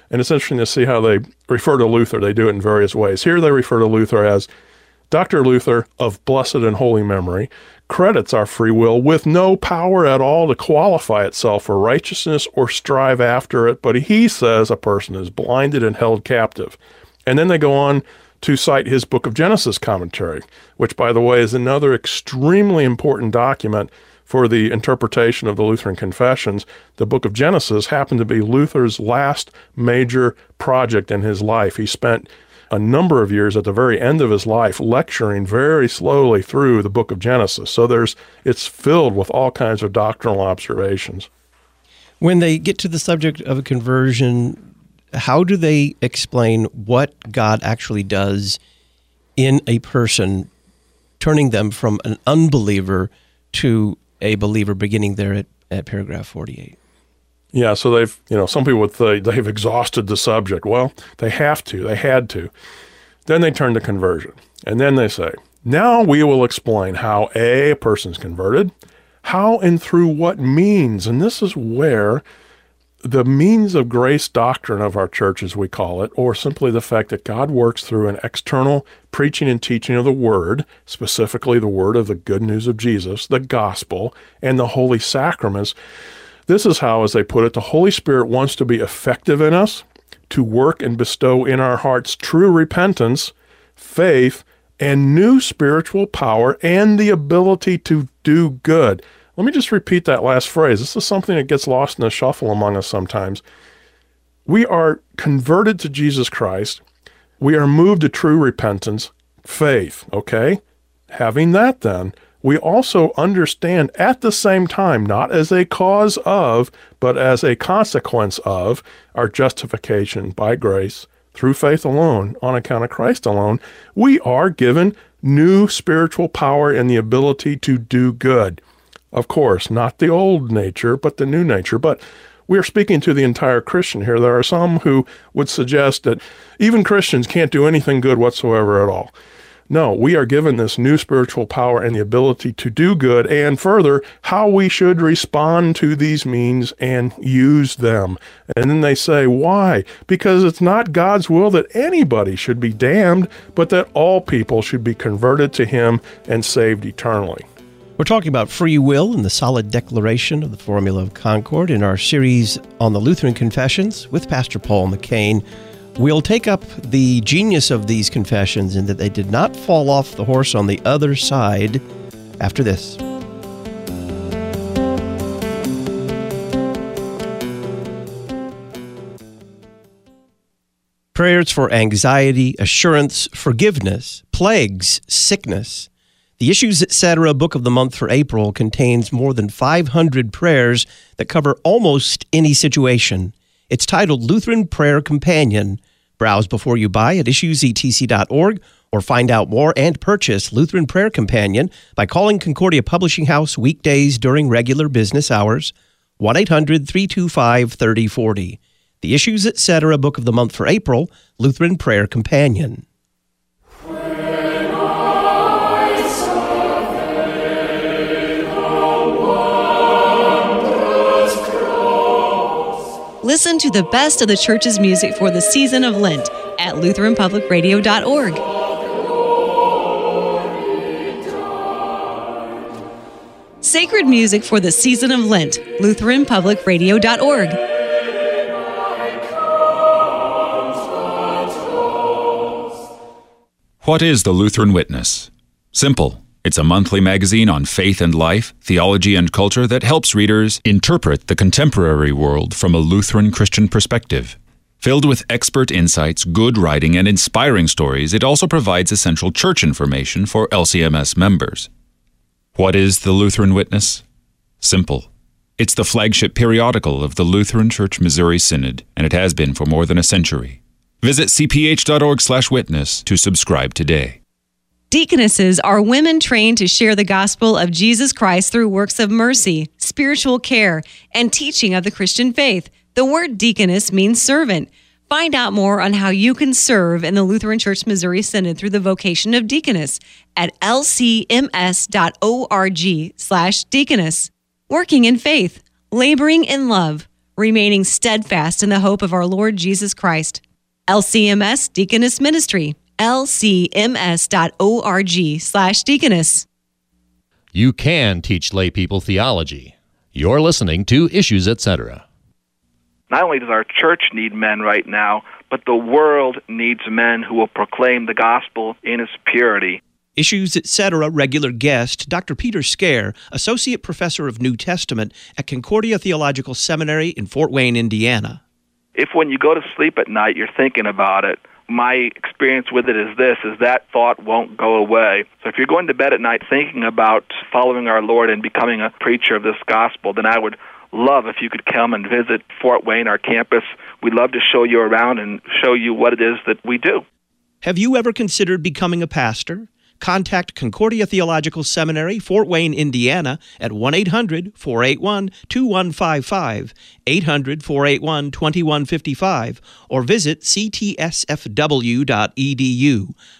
and it's interesting to see how they refer to Luther. They do it in various ways. Here they refer to Luther as Dr. Luther, of blessed and holy memory, credits our free will with no power at all to qualify itself for righteousness or strive after it, but he says a person is blinded and held captive and then they go on to cite his Book of Genesis commentary, which, by the way, is another extremely important document for the interpretation of the Lutheran confessions. The Book of Genesis happened to be Luther's last major project in his life. He spent a number of years at the very end of his life lecturing very slowly through the book of Genesis. So there's it's filled with all kinds of doctrinal observations. When they get to the subject of a conversion, how do they explain what God actually does in a person, turning them from an unbeliever to a believer, beginning there at, at paragraph 48? Yeah, so they've, you know, some people would say they've exhausted the subject. Well, they have to, they had to. Then they turn to conversion. And then they say, now we will explain how A, a person's converted, how and through what means. And this is where the means of grace doctrine of our church, as we call it, or simply the fact that God works through an external preaching and teaching of the Word, specifically the Word of the good news of Jesus, the gospel, and the holy sacraments. This is how, as they put it, the Holy Spirit wants to be effective in us, to work and bestow in our hearts true repentance, faith, and new spiritual power, and the ability to do good. Let me just repeat that last phrase. This is something that gets lost in the shuffle among us sometimes. We are converted to Jesus Christ. We are moved to true repentance, faith, okay? Having that, then, we also understand at the same time, not as a cause of, but as a consequence of our justification by grace through faith alone, on account of Christ alone, we are given new spiritual power and the ability to do good. Of course, not the old nature, but the new nature. But we are speaking to the entire Christian here. There are some who would suggest that even Christians can't do anything good whatsoever at all. No, we are given this new spiritual power and the ability to do good, and further, how we should respond to these means and use them. And then they say, why? Because it's not God's will that anybody should be damned, but that all people should be converted to Him and saved eternally. We're talking about free will and the solid declaration of the formula of concord in our series on the Lutheran Confessions with Pastor Paul McCain. We'll take up the genius of these confessions in that they did not fall off the horse on the other side after this. Prayers for anxiety, assurance, forgiveness, plagues, sickness. The Issues Etc. Book of the Month for April contains more than 500 prayers that cover almost any situation. It's titled Lutheran Prayer Companion. Browse before you buy at issuesetc.org or find out more and purchase Lutheran Prayer Companion by calling Concordia Publishing House weekdays during regular business hours, 1 800 325 3040. The Issues Etc. Book of the Month for April, Lutheran Prayer Companion. Listen to the best of the church's music for the season of Lent at LutheranPublicRadio.org. Sacred music for the season of Lent, LutheranPublicRadio.org. What is the Lutheran Witness? Simple. It's a monthly magazine on faith and life, theology and culture that helps readers interpret the contemporary world from a Lutheran Christian perspective. Filled with expert insights, good writing, and inspiring stories, it also provides essential church information for LCMS members. What is the Lutheran Witness? Simple. It's the flagship periodical of the Lutheran Church Missouri Synod, and it has been for more than a century. Visit cph.org/witness to subscribe today. Deaconesses are women trained to share the gospel of Jesus Christ through works of mercy, spiritual care, and teaching of the Christian faith. The word deaconess means servant. Find out more on how you can serve in the Lutheran Church Missouri Synod through the vocation of deaconess at lcms.org/deaconess. Working in faith, laboring in love, remaining steadfast in the hope of our Lord Jesus Christ. LCMS Deaconess Ministry lcms.org slash deaconess. You can teach lay people theology. You're listening to Issues Etc. Not only does our church need men right now, but the world needs men who will proclaim the gospel in its purity. Issues Etc. regular guest, Dr. Peter Scaer, Associate Professor of New Testament at Concordia Theological Seminary in Fort Wayne, Indiana. If when you go to sleep at night you're thinking about it, my experience with it is this is that thought won't go away. So if you're going to bed at night thinking about following our Lord and becoming a preacher of this gospel, then I would love if you could come and visit Fort Wayne, our campus. We'd love to show you around and show you what it is that we do. Have you ever considered becoming a pastor? Contact Concordia Theological Seminary, Fort Wayne, Indiana at 1 800 481 2155, 800 481 2155, or visit ctsfw.edu.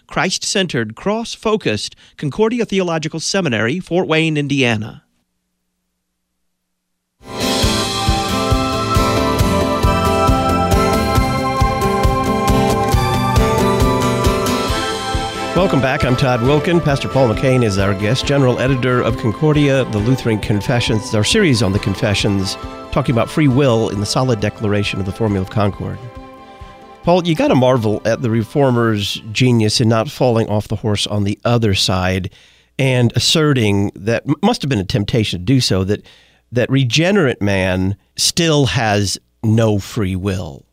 Christ centered, cross focused Concordia Theological Seminary, Fort Wayne, Indiana. Welcome back. I'm Todd Wilken. Pastor Paul McCain is our guest, general editor of Concordia, the Lutheran Confessions, our series on the Confessions, talking about free will in the solid declaration of the Formula of Concord. Paul, you got to marvel at the reformers' genius in not falling off the horse on the other side and asserting that must have been a temptation to do so that that regenerate man still has no free will.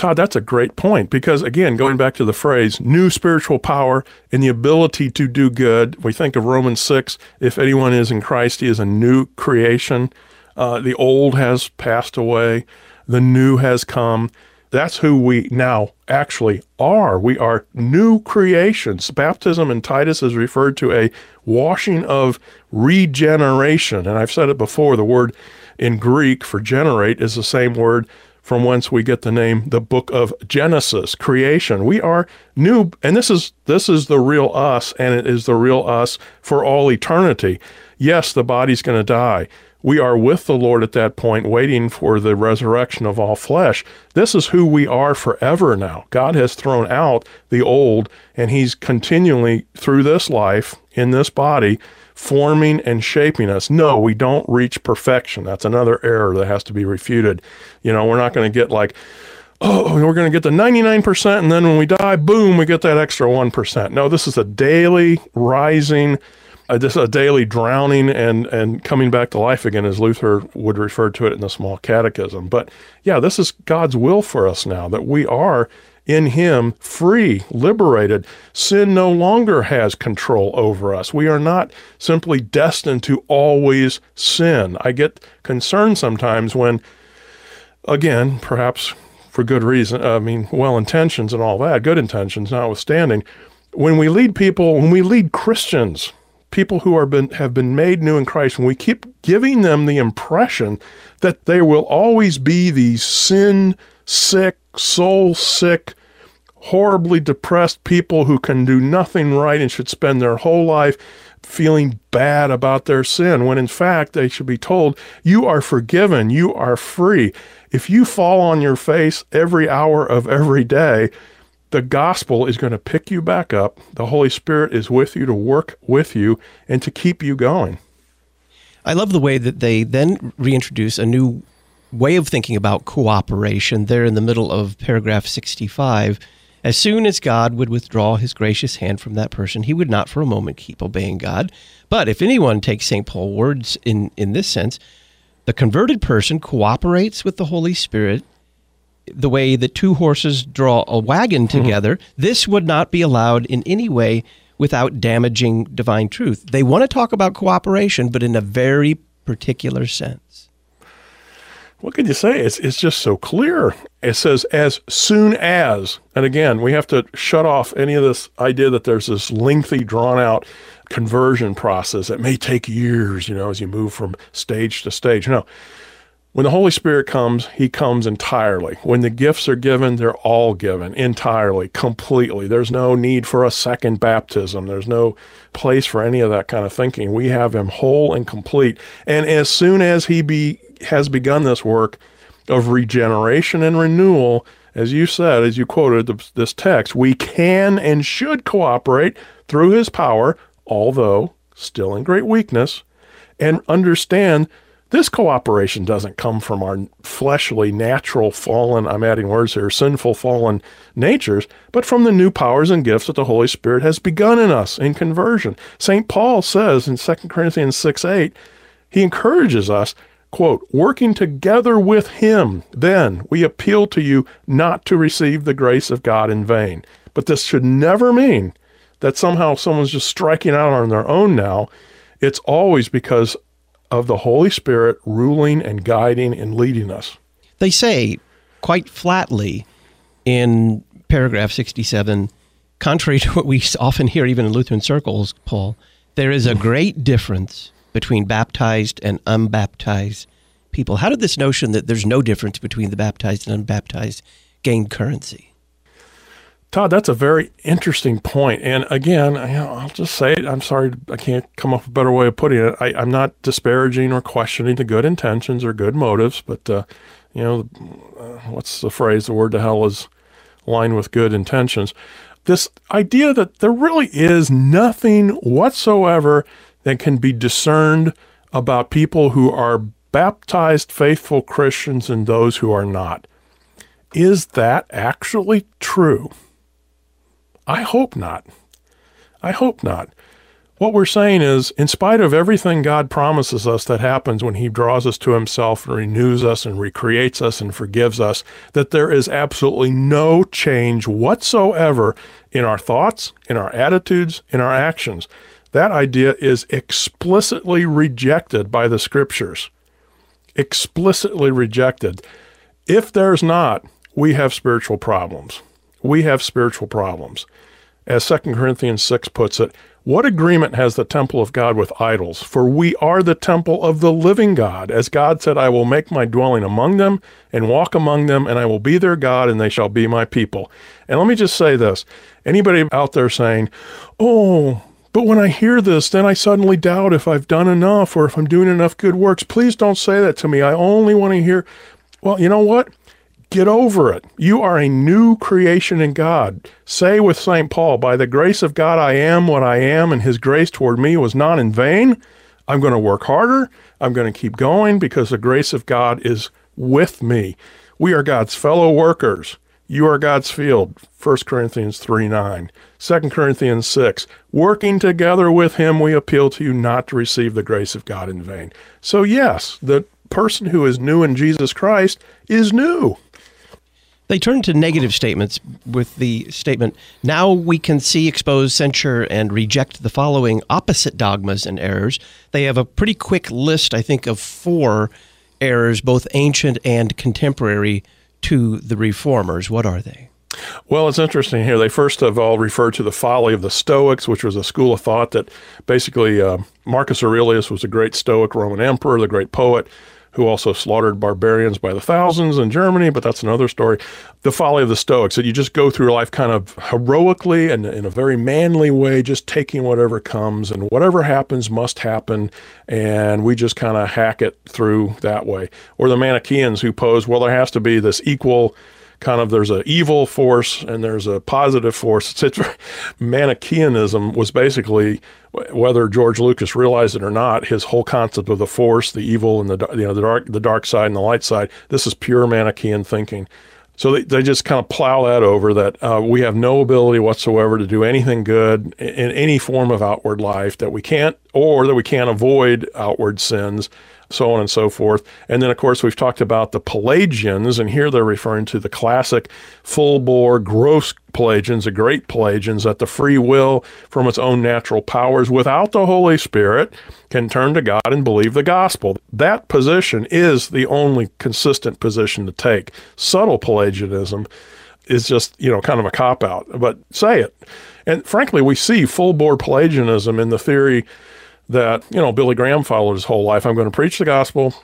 Todd, that's a great point because, again, going back to the phrase new spiritual power and the ability to do good, we think of Romans 6 if anyone is in Christ, he is a new creation. Uh, the old has passed away, the new has come. That's who we now actually are. We are new creations. Baptism in Titus is referred to a washing of regeneration. And I've said it before the word in Greek for generate is the same word from whence we get the name the book of Genesis, creation. We are new and this is this is the real us and it is the real us for all eternity. Yes, the body's going to die. We are with the Lord at that point, waiting for the resurrection of all flesh. This is who we are forever now. God has thrown out the old, and He's continually, through this life, in this body, forming and shaping us. No, we don't reach perfection. That's another error that has to be refuted. You know, we're not going to get like, oh, we're going to get the 99%, and then when we die, boom, we get that extra 1%. No, this is a daily rising, uh, this a daily drowning and, and coming back to life again, as Luther would refer to it in the Small Catechism. But yeah, this is God's will for us now that we are in Him free, liberated. Sin no longer has control over us. We are not simply destined to always sin. I get concerned sometimes when, again, perhaps for good reason, I mean, well intentions and all that, good intentions notwithstanding, when we lead people, when we lead Christians, people who are been, have been made new in Christ, when we keep giving them the impression that they will always be these sin sick, soul sick, horribly depressed people who can do nothing right and should spend their whole life feeling bad about their sin, when in fact they should be told, You are forgiven, you are free. If you fall on your face every hour of every day, the gospel is going to pick you back up. The Holy Spirit is with you to work with you and to keep you going. I love the way that they then reintroduce a new way of thinking about cooperation there in the middle of paragraph 65 as soon as God would withdraw his gracious hand from that person, he would not for a moment keep obeying God. But if anyone takes St. Paul's words in, in this sense, the converted person cooperates with the Holy Spirit the way that two horses draw a wagon mm-hmm. together. Mm-hmm. This would not be allowed in any way without damaging divine truth. They want to talk about cooperation, but in a very particular sense what can you say? It's, it's just so clear. It says as soon as, and again, we have to shut off any of this idea that there's this lengthy, drawn out conversion process that may take years, you know, as you move from stage to stage. No. When the Holy Spirit comes, He comes entirely. When the gifts are given, they're all given entirely, completely. There's no need for a second baptism. There's no place for any of that kind of thinking. We have Him whole and complete. And as soon as He be has begun this work of regeneration and renewal. As you said, as you quoted this text, we can and should cooperate through his power, although still in great weakness, and understand this cooperation doesn't come from our fleshly, natural, fallen, I'm adding words here, sinful, fallen natures, but from the new powers and gifts that the Holy Spirit has begun in us in conversion. St. Paul says in 2 Corinthians 6 8, he encourages us quote, working together with him, then we appeal to you not to receive the grace of God in vain. But this should never mean that somehow someone's just striking out on their own now. It's always because of the Holy Spirit ruling and guiding and leading us. They say quite flatly in paragraph 67, contrary to what we often hear even in Lutheran circles, Paul, there is a great difference between baptized and unbaptized people. How did this notion that there's no difference between the baptized and unbaptized gain currency? Todd, that's a very interesting point. And again, I'll just say it. I'm sorry, I can't come up with a better way of putting it. I, am not disparaging or questioning the good intentions or good motives, but, uh, you know, uh, what's the phrase? The word to hell is lined with good intentions. This idea that there really is nothing whatsoever that can be discerned about people who are baptized faithful Christians and those who are not. Is that actually true? I hope not. I hope not. What we're saying is, in spite of everything God promises us that happens when He draws us to Himself and renews us and recreates us and forgives us, that there is absolutely no change whatsoever in our thoughts, in our attitudes, in our actions. That idea is explicitly rejected by the scriptures. Explicitly rejected. If there's not, we have spiritual problems. We have spiritual problems. as 2 Corinthians 6 puts it, what agreement has the temple of God with idols? For we are the temple of the living God. As God said, I will make my dwelling among them and walk among them, and I will be their God, and they shall be my people. And let me just say this anybody out there saying, Oh, but when I hear this, then I suddenly doubt if I've done enough or if I'm doing enough good works. Please don't say that to me. I only want to hear, well, you know what? Get over it. You are a new creation in God. Say with St. Paul, by the grace of God, I am what I am, and his grace toward me was not in vain. I'm going to work harder. I'm going to keep going because the grace of God is with me. We are God's fellow workers. You are God's field. 1 Corinthians 3 9. 2 Corinthians 6. Working together with him, we appeal to you not to receive the grace of God in vain. So, yes, the person who is new in Jesus Christ is new. They turn to negative statements with the statement, Now we can see, expose, censure, and reject the following opposite dogmas and errors. They have a pretty quick list, I think, of four errors, both ancient and contemporary, to the reformers. What are they? Well, it's interesting here. They first of all refer to the folly of the Stoics, which was a school of thought that basically uh, Marcus Aurelius was a great Stoic Roman emperor, the great poet who also slaughtered barbarians by the thousands in Germany, but that's another story. The folly of the Stoics, that you just go through life kind of heroically and in a very manly way, just taking whatever comes and whatever happens must happen. And we just kind of hack it through that way. Or the Manichaeans who pose, well, there has to be this equal kind of there's an evil force and there's a positive force. It's, Manichaeanism was basically whether George Lucas realized it or not, his whole concept of the force, the evil, and the you know the dark the dark side and the light side. This is pure Manichaean thinking. So they, they just kind of plow that over that uh, we have no ability whatsoever to do anything good in any form of outward life, that we can't, or that we can't avoid outward sins so on and so forth. And then, of course, we've talked about the Pelagians, and here they're referring to the classic full bore, gross Pelagians, the great Pelagians, that the free will from its own natural powers without the Holy Spirit can turn to God and believe the gospel. That position is the only consistent position to take. Subtle Pelagianism is just, you know, kind of a cop out, but say it. And frankly, we see full bore Pelagianism in the theory that, you know, Billy Graham followed his whole life. I'm going to preach the gospel,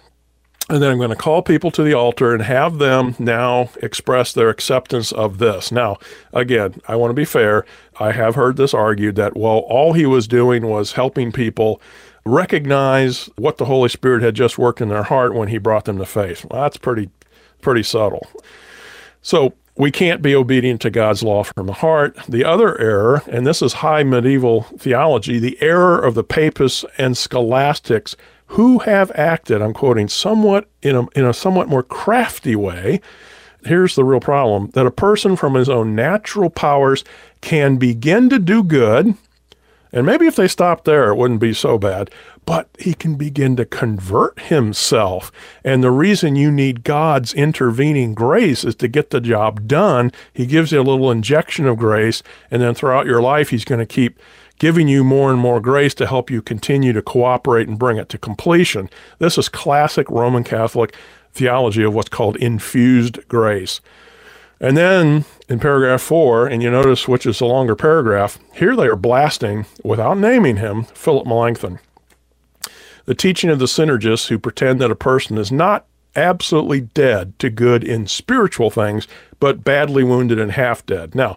and then I'm going to call people to the altar and have them now express their acceptance of this. Now, again, I want to be fair. I have heard this argued that, well, all he was doing was helping people recognize what the Holy Spirit had just worked in their heart when he brought them to faith. Well, that's pretty, pretty subtle. So we can't be obedient to God's law from the heart. The other error, and this is high medieval theology, the error of the papists and scholastics who have acted, I'm quoting, somewhat in a, in a somewhat more crafty way. Here's the real problem that a person from his own natural powers can begin to do good. And maybe if they stopped there, it wouldn't be so bad but he can begin to convert himself. And the reason you need God's intervening grace is to get the job done. He gives you a little injection of grace, and then throughout your life, he's going to keep giving you more and more grace to help you continue to cooperate and bring it to completion. This is classic Roman Catholic theology of what's called infused grace. And then in paragraph four, and you notice which is the longer paragraph, here they are blasting, without naming him, Philip Melanchthon the teaching of the synergists who pretend that a person is not absolutely dead to good in spiritual things, but badly wounded and half dead. Now,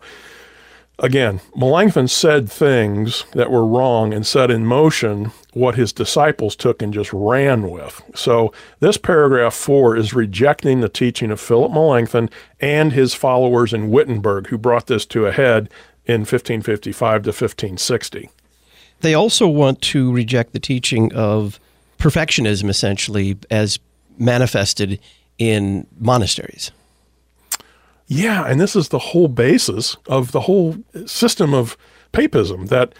again, Melanchthon said things that were wrong and set in motion what his disciples took and just ran with. So, this paragraph four is rejecting the teaching of Philip Melanchthon and his followers in Wittenberg, who brought this to a head in 1555 to 1560. They also want to reject the teaching of perfectionism, essentially, as manifested in monasteries. Yeah, and this is the whole basis of the whole system of papism that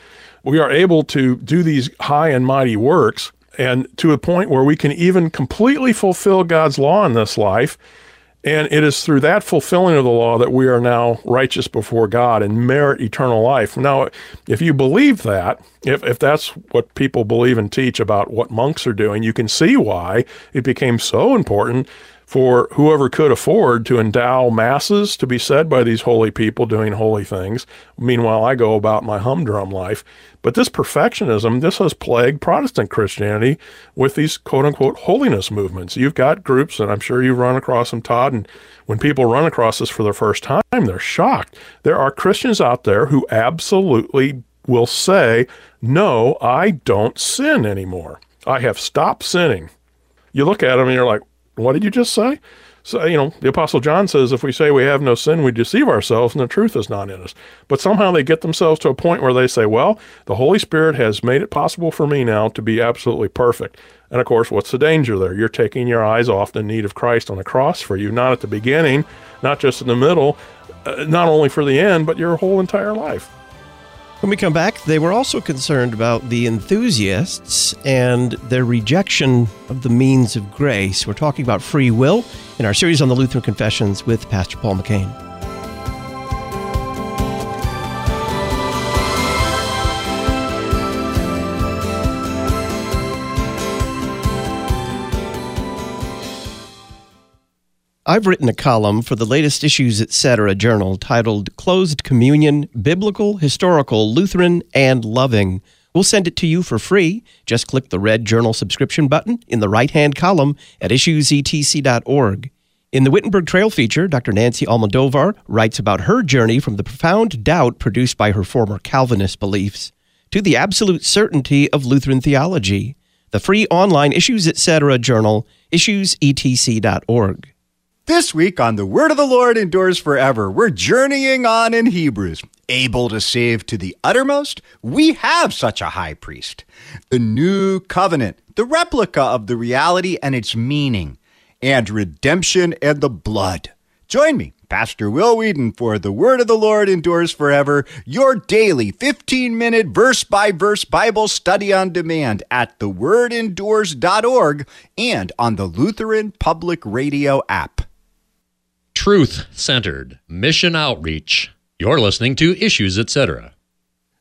we are able to do these high and mighty works and to a point where we can even completely fulfill God's law in this life and it is through that fulfilling of the law that we are now righteous before God and merit eternal life. Now, if you believe that, if, if that's what people believe and teach about what monks are doing, you can see why it became so important for whoever could afford to endow masses to be said by these holy people doing holy things. Meanwhile, I go about my humdrum life. But this perfectionism, this has plagued Protestant Christianity with these quote unquote holiness movements. You've got groups, and I'm sure you've run across them, Todd, and when people run across this for the first time, they're shocked. There are Christians out there who absolutely will say, No, I don't sin anymore. I have stopped sinning. You look at them and you're like, what did you just say? So, you know, the Apostle John says, if we say we have no sin, we deceive ourselves and the truth is not in us. But somehow they get themselves to a point where they say, well, the Holy Spirit has made it possible for me now to be absolutely perfect. And of course, what's the danger there? You're taking your eyes off the need of Christ on the cross for you, not at the beginning, not just in the middle, uh, not only for the end, but your whole entire life. When we come back, they were also concerned about the enthusiasts and their rejection of the means of grace. We're talking about free will in our series on the Lutheran Confessions with Pastor Paul McCain. I've written a column for the latest Issues Etc. journal titled Closed Communion Biblical, Historical, Lutheran, and Loving. We'll send it to you for free. Just click the red journal subscription button in the right hand column at issuesetc.org. In the Wittenberg Trail feature, Dr. Nancy Almodovar writes about her journey from the profound doubt produced by her former Calvinist beliefs to the absolute certainty of Lutheran theology. The free online Issues Etc. journal, issuesetc.org. This week on The Word of the Lord Endures Forever, we're journeying on in Hebrews. Able to save to the uttermost, we have such a high priest. The new covenant, the replica of the reality and its meaning, and redemption and the blood. Join me, Pastor Will Weedon, for The Word of the Lord Endures Forever, your daily 15 minute verse by verse Bible study on demand at thewordendures.org and on the Lutheran Public Radio app truth centered, mission outreach. You're listening to Issues, etc.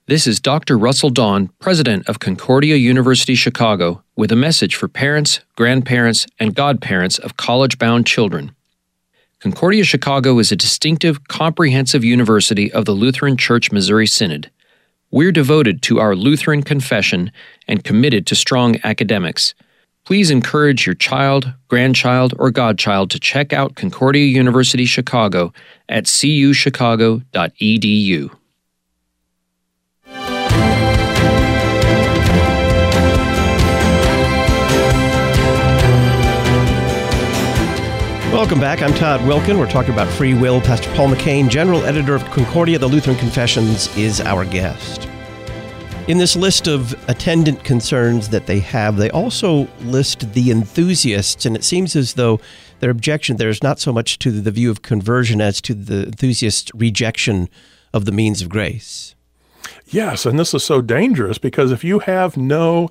This is Dr. Russell Dawn, president of Concordia University Chicago, with a message for parents, grandparents, and godparents of college bound children. Concordia Chicago is a distinctive, comprehensive university of the Lutheran Church Missouri Synod. We're devoted to our Lutheran confession and committed to strong academics please encourage your child, grandchild, or godchild to check out Concordia University Chicago at cuchicago.edu. Welcome back. I'm Todd Wilken. We're talking about free will. Pastor Paul McCain, general editor of Concordia, the Lutheran Confessions, is our guest. In this list of attendant concerns that they have, they also list the enthusiasts, and it seems as though their objection there is not so much to the view of conversion as to the enthusiast's rejection of the means of grace. Yes, and this is so dangerous because if you have no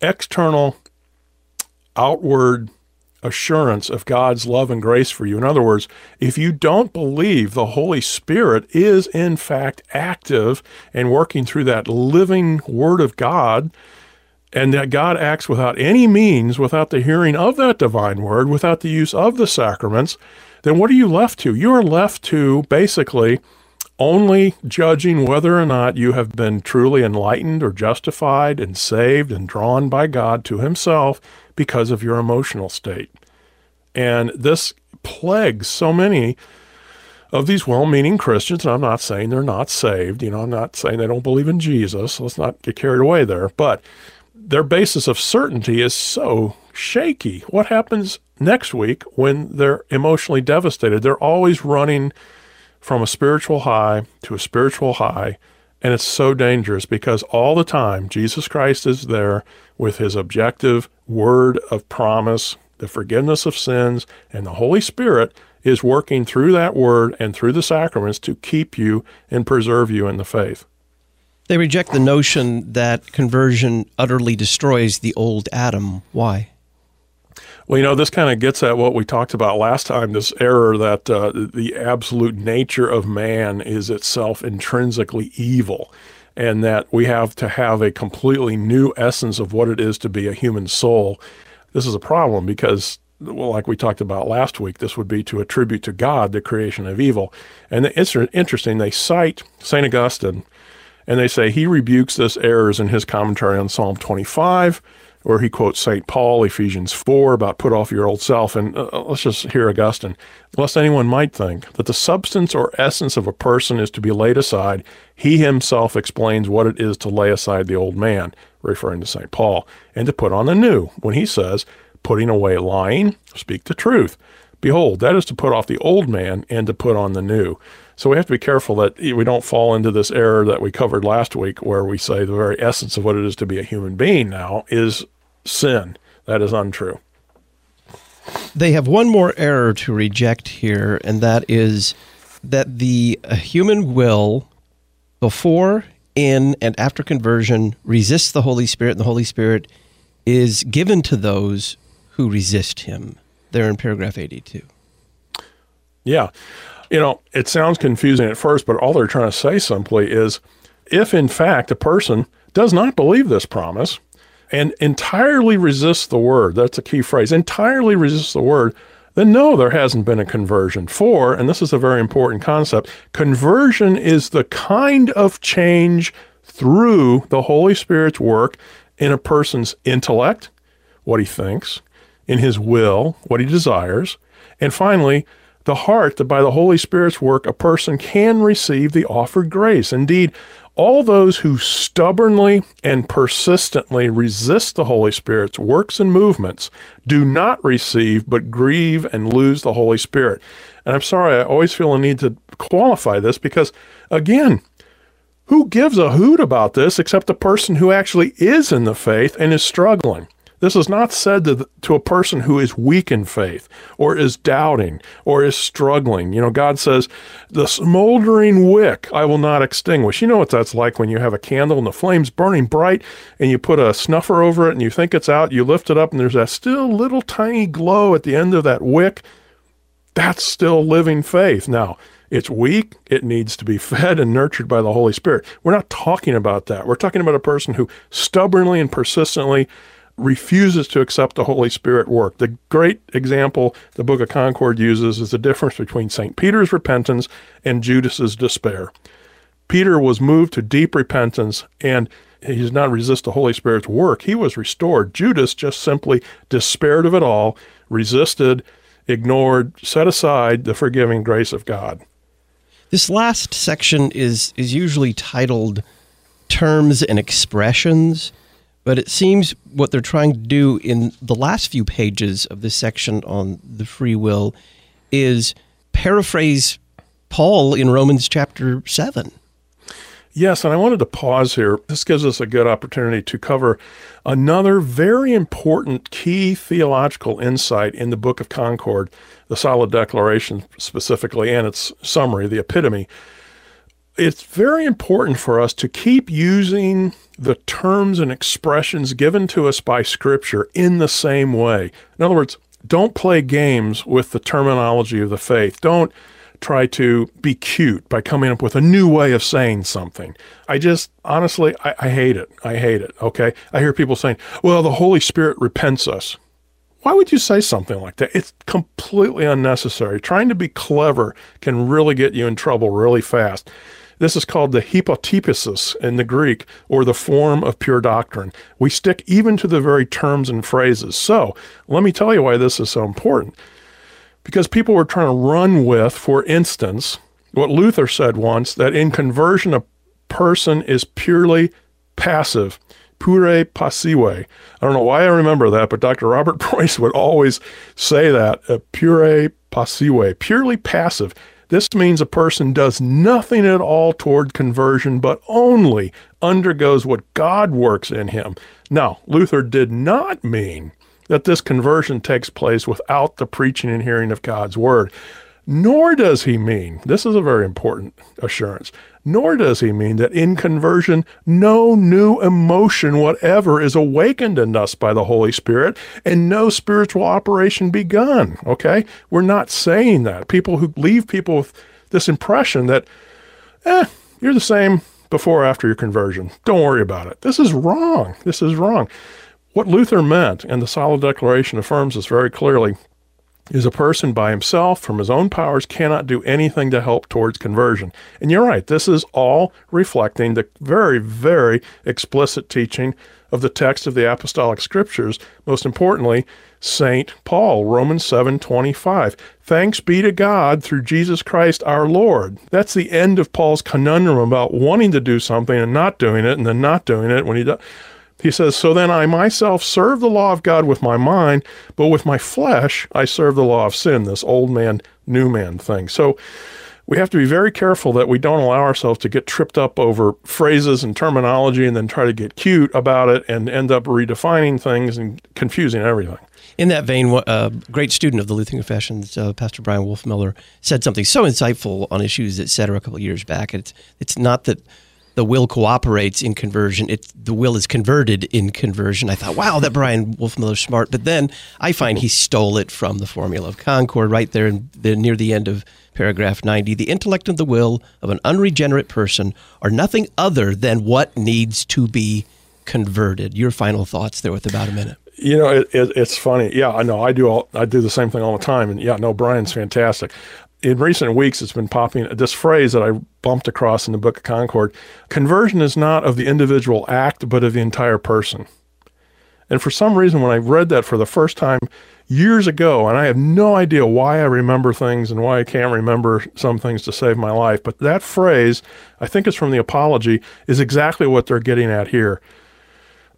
external outward assurance of God's love and grace for you. In other words, if you don't believe the Holy Spirit is in fact active and working through that living Word of God, and that God acts without any means, without the hearing of that divine Word, without the use of the sacraments, then what are you left to? You are left to basically only judging whether or not you have been truly enlightened or justified and saved and drawn by God to Himself because of your emotional state. And this plagues so many of these well meaning Christians. And I'm not saying they're not saved. You know, I'm not saying they don't believe in Jesus. Let's not get carried away there. But their basis of certainty is so shaky. What happens next week when they're emotionally devastated? They're always running from a spiritual high to a spiritual high. And it's so dangerous because all the time Jesus Christ is there with his objective word of promise, the forgiveness of sins, and the Holy Spirit is working through that word and through the sacraments to keep you and preserve you in the faith. They reject the notion that conversion utterly destroys the old Adam. Why? Well, you know, this kind of gets at what we talked about last time this error that uh, the absolute nature of man is itself intrinsically evil and that we have to have a completely new essence of what it is to be a human soul. This is a problem because well, like we talked about last week, this would be to attribute to God the creation of evil. And it's interesting, they cite St. Augustine and they say he rebukes this errors in his commentary on Psalm 25, where he quotes St. Paul, Ephesians 4, about put off your old self. And uh, uh, let's just hear Augustine. Lest anyone might think that the substance or essence of a person is to be laid aside, he himself explains what it is to lay aside the old man, referring to St. Paul, and to put on the new, when he says, putting away lying, speak the truth. Behold, that is to put off the old man and to put on the new. So we have to be careful that we don't fall into this error that we covered last week, where we say the very essence of what it is to be a human being now is sin. That is untrue. They have one more error to reject here, and that is that the human will, before, in, and after conversion, resists the Holy Spirit, and the Holy Spirit is given to those who resist him. There in paragraph 82. Yeah. You know, it sounds confusing at first, but all they're trying to say simply is if in fact a person does not believe this promise and entirely resists the word, that's a key phrase, entirely resists the word, then no, there hasn't been a conversion. For, and this is a very important concept, conversion is the kind of change through the Holy Spirit's work in a person's intellect, what he thinks, in his will, what he desires, and finally, the heart that by the Holy Spirit's work a person can receive the offered grace. Indeed, all those who stubbornly and persistently resist the Holy Spirit's works and movements do not receive but grieve and lose the Holy Spirit. And I'm sorry, I always feel a need to qualify this because, again, who gives a hoot about this except the person who actually is in the faith and is struggling? This is not said to, the, to a person who is weak in faith or is doubting or is struggling. You know, God says, the smoldering wick I will not extinguish. You know what that's like when you have a candle and the flame's burning bright and you put a snuffer over it and you think it's out, you lift it up and there's that still little tiny glow at the end of that wick. That's still living faith. Now, it's weak. It needs to be fed and nurtured by the Holy Spirit. We're not talking about that. We're talking about a person who stubbornly and persistently refuses to accept the Holy Spirit work. The great example the Book of Concord uses is the difference between St. Peter's repentance and Judas's despair. Peter was moved to deep repentance and he did not resist the Holy Spirit's work. He was restored. Judas just simply despaired of it all, resisted, ignored, set aside the forgiving grace of God. This last section is is usually titled terms and expressions. But it seems what they're trying to do in the last few pages of this section on the free will is paraphrase Paul in Romans chapter 7. Yes, and I wanted to pause here. This gives us a good opportunity to cover another very important key theological insight in the Book of Concord, the Solid Declaration specifically, and its summary, the epitome. It's very important for us to keep using the terms and expressions given to us by Scripture in the same way. In other words, don't play games with the terminology of the faith. Don't try to be cute by coming up with a new way of saying something. I just, honestly, I, I hate it. I hate it. Okay. I hear people saying, well, the Holy Spirit repents us. Why would you say something like that? It's completely unnecessary. Trying to be clever can really get you in trouble really fast. This is called the hypotyposis in the Greek, or the form of pure doctrine. We stick even to the very terms and phrases. So let me tell you why this is so important. Because people were trying to run with, for instance, what Luther said once that in conversion, a person is purely passive pure passive. I don't know why I remember that, but Dr. Robert Preus would always say that, a pure passive, purely passive. This means a person does nothing at all toward conversion, but only undergoes what God works in him. Now, Luther did not mean that this conversion takes place without the preaching and hearing of God's word. Nor does he mean, this is a very important assurance, nor does he mean that in conversion, no new emotion whatever is awakened in us by the Holy Spirit and no spiritual operation begun. Okay? We're not saying that. People who leave people with this impression that, eh, you're the same before or after your conversion. Don't worry about it. This is wrong. This is wrong. What Luther meant, and the Solid Declaration affirms this very clearly, is a person by himself from his own powers cannot do anything to help towards conversion. And you're right, this is all reflecting the very, very explicit teaching of the text of the apostolic scriptures, most importantly, St. Paul, Romans 7:25. Thanks be to God through Jesus Christ our Lord. That's the end of Paul's conundrum about wanting to do something and not doing it and then not doing it when he does. He says, So then I myself serve the law of God with my mind, but with my flesh I serve the law of sin, this old man, new man thing. So we have to be very careful that we don't allow ourselves to get tripped up over phrases and terminology and then try to get cute about it and end up redefining things and confusing everything. In that vein, a uh, great student of the Lutheran Confessions, uh, Pastor Bryan Wolfmueller, said something so insightful on issues, et cetera, a couple years back. It's, it's not that the will cooperates in conversion. It the will is converted in conversion. I thought, wow, that Bryan Wolfmueller's smart. But then I find he stole it from the formula of Concord right there, in, the, near the end of Paragraph 90 The intellect and the will of an unregenerate person are nothing other than what needs to be converted. Your final thoughts there with about a minute. You know, it, it, it's funny. Yeah, I know. I do all. I do the same thing all the time. And yeah, no, Bryan's fantastic. In recent weeks, it's been popping this phrase that I bumped across in the Book of Concord. Conversion is not of the individual act, but of the entire person. And for some reason, when I read that for the first time years ago, and I have no idea why I remember things and why I can't remember some things to save my life. But that phrase, I think it's from the Apology, is exactly what they're getting at here.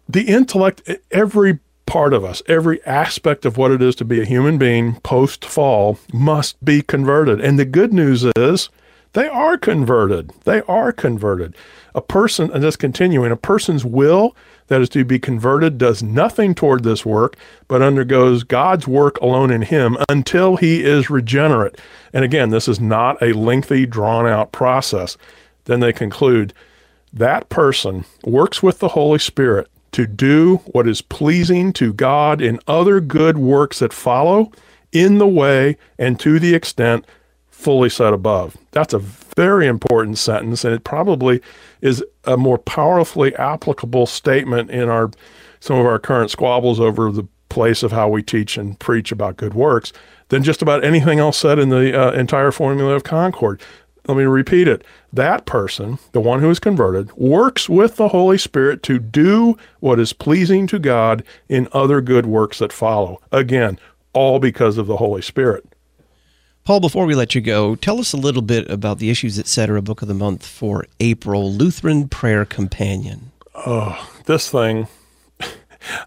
The intellect, every part of us, every aspect of what it is to be a human being post fall must be converted. And the good news is they are converted. They are converted. A person, and just continuing, a person's will that is to be converted, does nothing toward this work, but undergoes God's work alone in him until he is regenerate. And again, this is not a lengthy, drawn out process. Then they conclude that person works with the Holy Spirit to do what is pleasing to God in other good works that follow in the way and to the extent fully set above. That's a very important sentence, and it probably is a more powerfully applicable statement in our some of our current squabbles over the place of how we teach and preach about good works than just about anything else said in the uh, entire formula of Concord. Let me repeat it. That person, the one who is converted, works with the Holy Spirit to do what is pleasing to God in other good works that follow. Again, all because of the Holy Spirit. Paul, before we let you go, tell us a little bit about the Issues Etc. Book of the Month for April Lutheran Prayer Companion. Oh, this thing.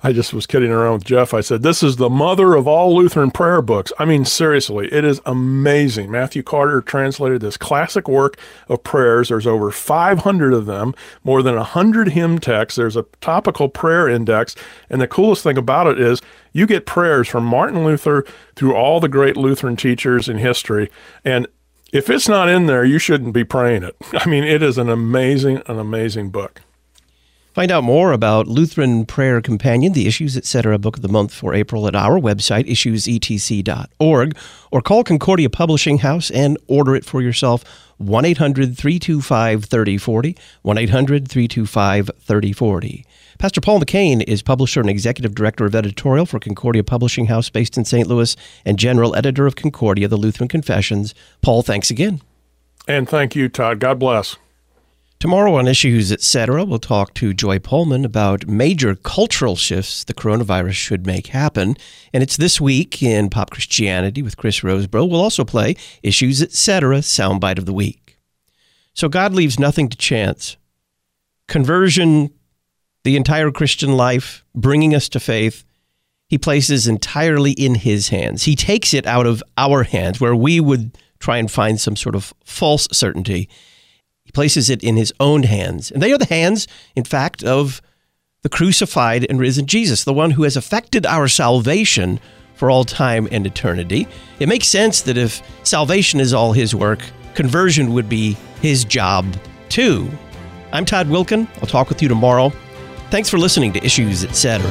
I just was kidding around with Jeff. I said, This is the mother of all Lutheran prayer books. I mean, seriously, it is amazing. Matthew Carter translated this classic work of prayers. There's over 500 of them, more than 100 hymn texts. There's a topical prayer index. And the coolest thing about it is you get prayers from Martin Luther through all the great Lutheran teachers in history. And if it's not in there, you shouldn't be praying it. I mean, it is an amazing, an amazing book. Find out more about Lutheran Prayer Companion, the Issues Etc. Book of the Month for April at our website, issuesetc.org, or call Concordia Publishing House and order it for yourself, 1 800 325 3040, 1 800 325 3040. Pastor Paul McCain is publisher and executive director of editorial for Concordia Publishing House based in St. Louis and general editor of Concordia, the Lutheran Confessions. Paul, thanks again. And thank you, Todd. God bless. Tomorrow on Issues Etc., we'll talk to Joy Pullmann about major cultural shifts the coronavirus should make happen. And it's this week in Pop Christianity with Chris Rosebrough. We'll also play Issues Etc., Soundbite of the Week. So God leaves nothing to chance. Conversion the entire Christian life, bringing us to faith, he places entirely in his hands. He takes it out of our hands where we would try and find some sort of false certainty. He places it in his own hands. And they are the hands, in fact, of the crucified and risen Jesus, the one who has effected our salvation for all time and eternity. It makes sense that if salvation is all his work, conversion would be his job too. I'm Todd Wilken. I'll talk with you tomorrow. Thanks for listening to Issues, etc.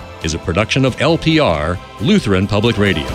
is a production of LPR, Lutheran Public Radio.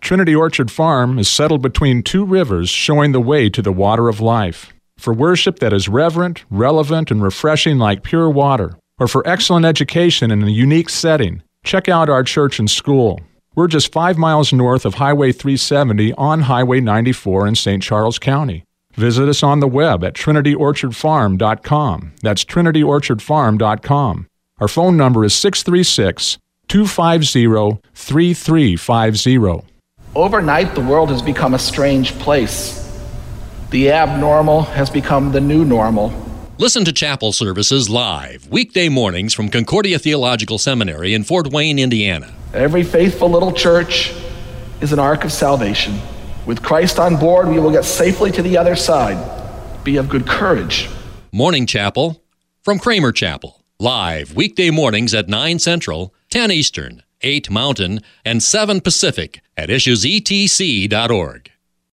Trinity Orchard Farm is settled between two rivers showing the way to the water of life. For worship that is reverent, relevant, and refreshing like pure water, or for excellent education in a unique setting, check out our church and school. We're just five miles north of Highway 370 on Highway 94 in St. Charles County. Visit us on the web at trinityorchardfarm.com. That's trinityorchardfarm.com. Our phone number is 636 250 3350. Overnight, the world has become a strange place. The abnormal has become the new normal. Listen to chapel services live, weekday mornings from Concordia Theological Seminary in Fort Wayne, Indiana. Every faithful little church is an ark of salvation. With Christ on board, we will get safely to the other side. Be of good courage. Morning Chapel from Kramer Chapel, live weekday mornings at 9 Central, 10 Eastern, 8 Mountain, and 7 Pacific at issuesetc.org.